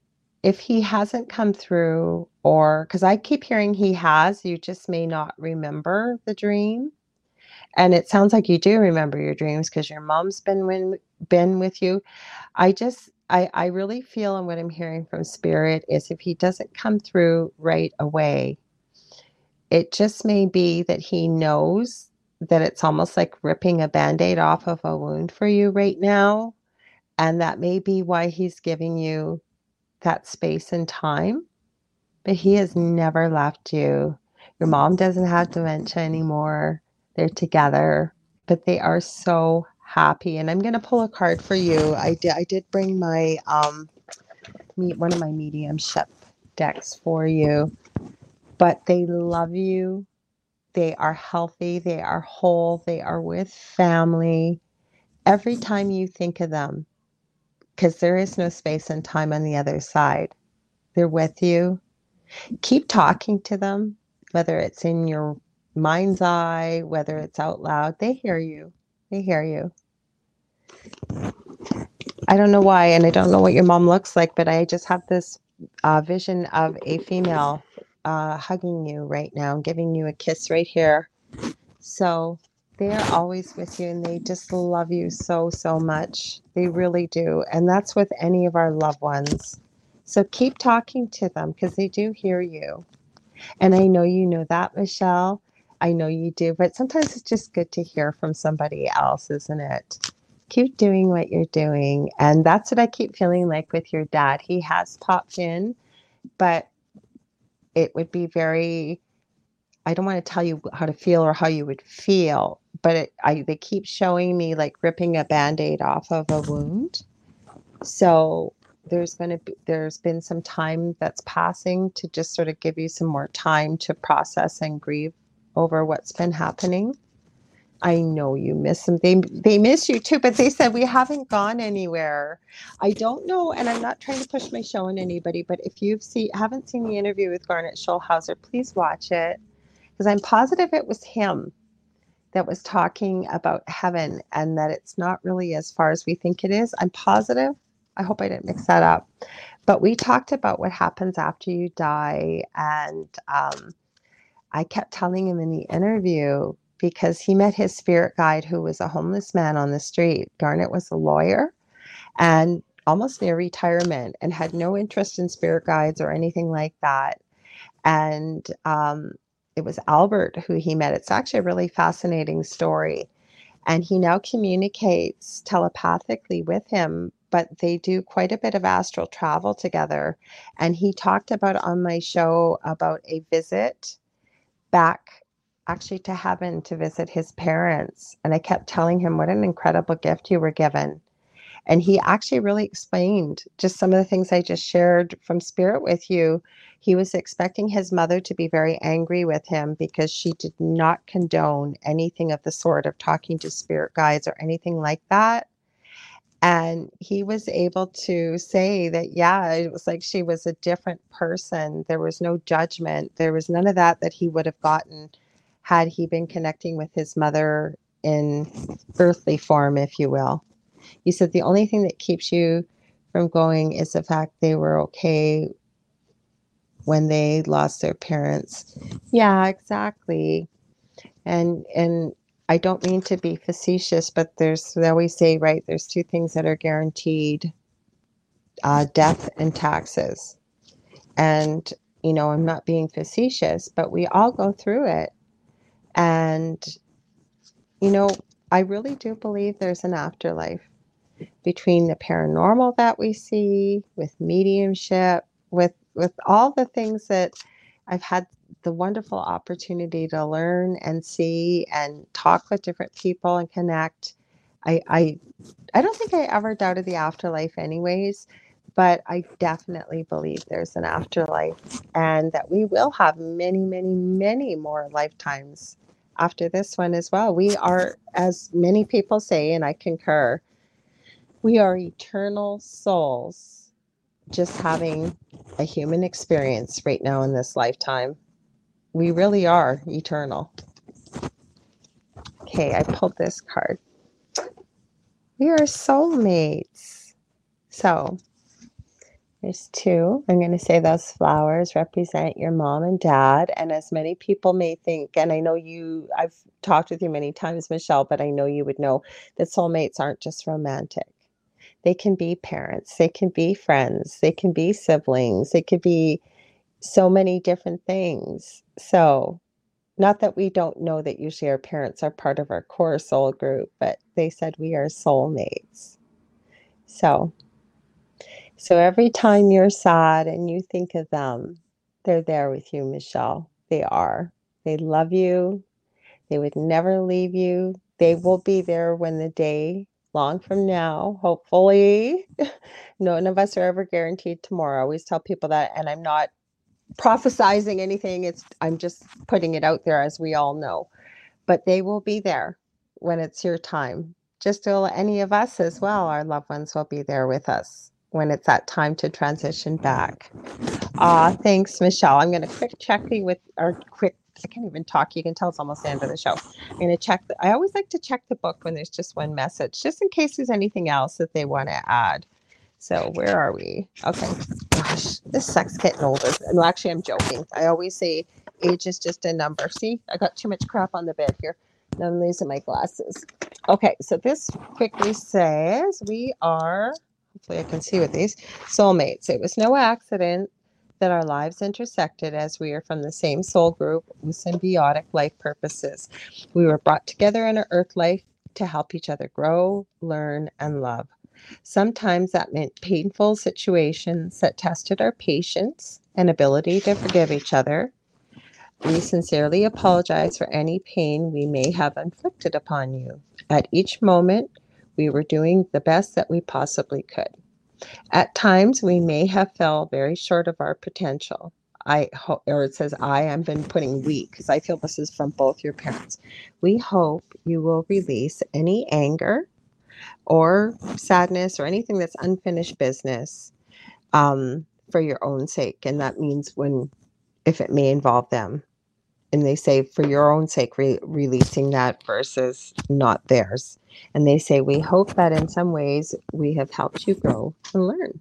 if he hasn't come through, or because I keep hearing he has, you just may not remember the dream. And it sounds like you do remember your dreams because your mom's been when, been with you. I just I, I really feel and what I'm hearing from spirit is if he doesn't come through right away, it just may be that he knows that it's almost like ripping a band-aid off of a wound for you right now. And that may be why he's giving you that space and time. But he has never left you. Your mom doesn't have dementia anymore. They're together, but they are so happy. And I'm going to pull a card for you. I did I did bring my um meet one of my mediumship decks for you. But they love you. They are healthy, they are whole, they are with family. Every time you think of them, because there is no space and time on the other side. They're with you. Keep talking to them, whether it's in your mind's eye, whether it's out loud. They hear you. They hear you. I don't know why, and I don't know what your mom looks like, but I just have this uh, vision of a female uh, hugging you right now, and giving you a kiss right here. So they are always with you and they just love you so, so much. They really do. And that's with any of our loved ones. So keep talking to them because they do hear you. And I know you know that, Michelle. I know you do, but sometimes it's just good to hear from somebody else, isn't it? keep doing what you're doing. And that's what I keep feeling like with your dad. He has popped in, but it would be very, I don't want to tell you how to feel or how you would feel, but it, I, they keep showing me like ripping a band aid off of a wound. So there's going to be, there's been some time that's passing to just sort of give you some more time to process and grieve over what's been happening. I know you miss them. They they miss you too, but they said we haven't gone anywhere. I don't know, and I'm not trying to push my show on anybody, but if you've see haven't seen the interview with Garnet Schulhauser, please watch it because I'm positive it was him that was talking about heaven and that it's not really as far as we think it is. I'm positive. I hope I didn't mix that up. But we talked about what happens after you die, and um, I kept telling him in the interview because he met his spirit guide who was a homeless man on the street. Garnet was a lawyer and almost near retirement and had no interest in spirit guides or anything like that. and um, it was Albert who he met. It's actually a really fascinating story. And he now communicates telepathically with him, but they do quite a bit of astral travel together. And he talked about on my show about a visit back actually to heaven to visit his parents. And I kept telling him what an incredible gift you were given. And he actually really explained just some of the things I just shared from spirit with you. He was expecting his mother to be very angry with him because she did not condone anything of the sort of talking to spirit guides or anything like that. And he was able to say that, yeah, it was like she was a different person. There was no judgment. There was none of that that he would have gotten had he been connecting with his mother in earthly form, if you will. You said the only thing that keeps you from going is the fact they were okay when they lost their parents. Yeah, exactly. And and I don't mean to be facetious, but there's they always say, right, there's two things that are guaranteed uh, death and taxes. And, you know, I'm not being facetious, but we all go through it. And, you know, I really do believe there's an afterlife between the paranormal that we see, with mediumship, with with all the things that I've had the wonderful opportunity to learn and see and talk with different people and connect. I I I don't think I ever doubted the afterlife anyways, but I definitely believe there's an afterlife and that we will have many, many, many more lifetimes after this one as well. We are, as many people say, and I concur, we are eternal souls just having a human experience right now in this lifetime. We really are eternal. Okay, I pulled this card. We are soulmates. So there's two. I'm going to say those flowers represent your mom and dad. And as many people may think, and I know you, I've talked with you many times, Michelle, but I know you would know that soulmates aren't just romantic. They can be parents, they can be friends, they can be siblings, they could be so many different things. So, not that we don't know that usually our parents are part of our core soul group, but they said we are soulmates. So, so every time you're sad and you think of them, they're there with you, Michelle. They are. They love you. They would never leave you. They will be there when the day long from now, hopefully. None of us are ever guaranteed tomorrow. I always tell people that, and I'm not prophesizing anything. It's I'm just putting it out there as we all know. But they will be there when it's your time. Just any of us as well, our loved ones will be there with us when it's that time to transition back. Uh, thanks, Michelle. I'm going to quick check you with, our quick, I can't even talk. You can tell it's almost the end of the show. I'm going to check. The, I always like to check the book when there's just one message, just in case there's anything else that they want to add. So where are we? Okay. Gosh, this sucks getting older. No, actually, I'm joking. I always say age is just a number. See, I got too much crap on the bed here. I'm losing my glasses. Okay, so this quickly says we are hopefully I can see with these soulmates. It was no accident that our lives intersected as we are from the same soul group with symbiotic life purposes. We were brought together in our earth life to help each other grow, learn, and love. Sometimes that meant painful situations that tested our patience and ability to forgive each other. We sincerely apologize for any pain we may have inflicted upon you. At each moment, we were doing the best that we possibly could. At times, we may have fell very short of our potential. I hope, or it says I, I've been putting we because I feel this is from both your parents. We hope you will release any anger or sadness or anything that's unfinished business um, for your own sake. And that means when, if it may involve them and they say for your own sake re- releasing that versus not theirs and they say we hope that in some ways we have helped you grow and learn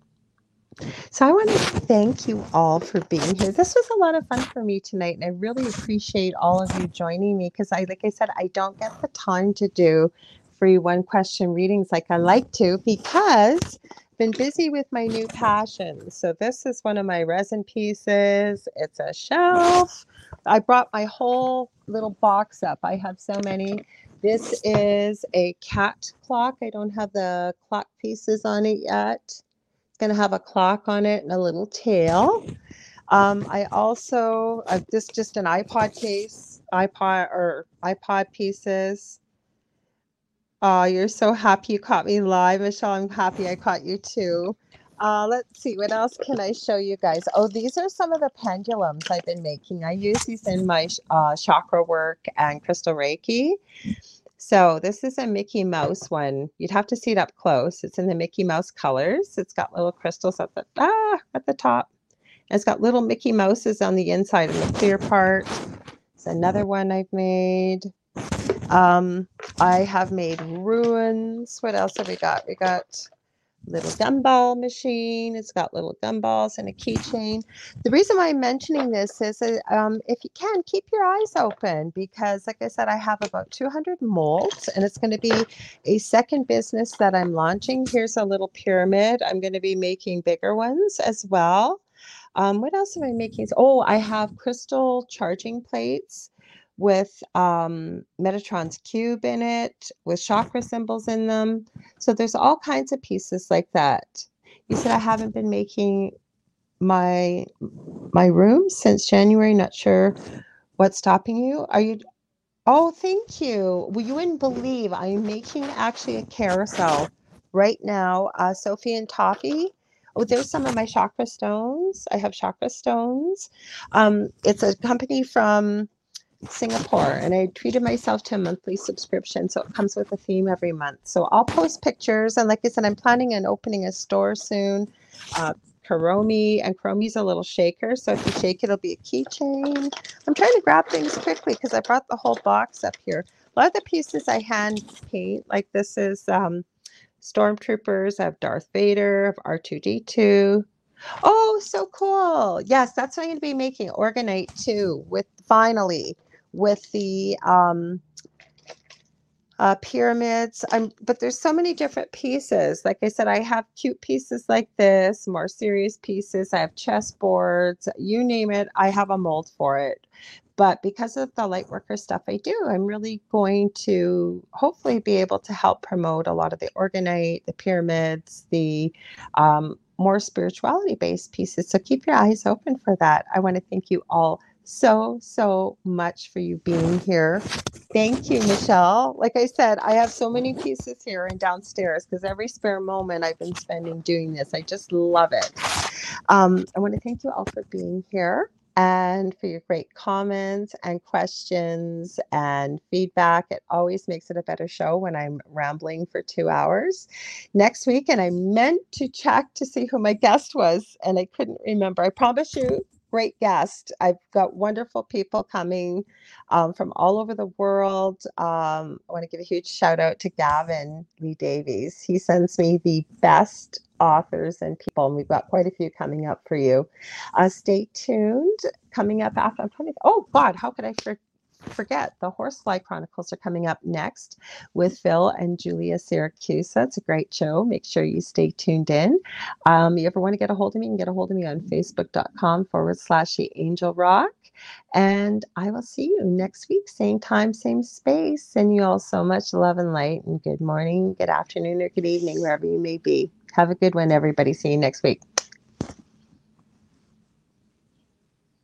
so i want to thank you all for being here this was a lot of fun for me tonight and i really appreciate all of you joining me because i like i said i don't get the time to do free one question readings like i like to because I've been busy with my new passion. So this is one of my resin pieces. It's a shelf. I brought my whole little box up. I have so many. This is a cat clock. I don't have the clock pieces on it yet. It's going to have a clock on it and a little tail. Um, I also, uh, this just an iPod case, iPod or iPod pieces. Oh, you're so happy you caught me live, Michelle. I'm happy I caught you too. Uh, let's see, what else can I show you guys? Oh, these are some of the pendulums I've been making. I use these in my uh, chakra work and crystal Reiki. So this is a Mickey Mouse one. You'd have to see it up close. It's in the Mickey Mouse colors. It's got little crystals at the ah at the top. It's got little Mickey Mouses on the inside and the clear part. It's another one I've made. Um, I have made runes. What else have we got? We got little gumball machine. It's got little gumballs and a keychain. The reason why I'm mentioning this is that, um, if you can, keep your eyes open because, like I said, I have about 200 molds and it's going to be a second business that I'm launching. Here's a little pyramid. I'm going to be making bigger ones as well. Um, what else am I making? Oh, I have crystal charging plates with um, Metatron's cube in it, with chakra symbols in them. So there's all kinds of pieces like that. You said I haven't been making my my room since January. Not sure what's stopping you. Are you? Oh, thank you. Well, you wouldn't believe I'm making actually a carousel right now. Uh, Sophie and Toffee Oh, there's some of my chakra stones. I have chakra stones. Um, it's a company from Singapore, and I treated myself to a monthly subscription, so it comes with a theme every month. So I'll post pictures, and like I said, I'm planning on opening a store soon. Uh, Kuromi, and Kuromi's a little shaker, so if you shake it, it'll be a keychain. I'm trying to grab things quickly because I brought the whole box up here. A lot of the pieces I hand paint, like this is um, stormtroopers. I have Darth Vader, I have R2D2. Oh, so cool. Yes, that's what I'm going to be making Orgonite too, with finally with the um, uh, pyramids. I'm, but there's so many different pieces. Like I said, I have cute pieces like this, more serious pieces. I have chessboards, you name it. I have a mold for it. But because of the light worker stuff I do, I'm really going to hopefully be able to help promote a lot of the orgonite, the pyramids, the um, more spirituality based pieces. So keep your eyes open for that. I want to thank you all so, so much for you being here. Thank you, Michelle. Like I said, I have so many pieces here and downstairs because every spare moment I've been spending doing this. I just love it. Um, I want to thank you all for being here and for your great comments and questions and feedback. It always makes it a better show when I'm rambling for two hours. Next week, and I meant to check to see who my guest was, and I couldn't remember. I promise you, great guest. I've got wonderful people coming um, from all over the world. Um, I want to give a huge shout out to Gavin Lee Davies. He sends me the best authors and people, and we've got quite a few coming up for you. Uh, stay tuned. Coming up after I'm trying to. Oh God, how could I forget? Forget the Horsefly Chronicles are coming up next with Phil and Julia Siracusa. It's a great show. Make sure you stay tuned in. Um, you ever want to get a hold of me, you can get a hold of me on facebook.com forward slash the angel rock. And I will see you next week, same time, same space. Send you all so much love and light, and good morning, good afternoon, or good evening, wherever you may be. Have a good one, everybody. See you next week.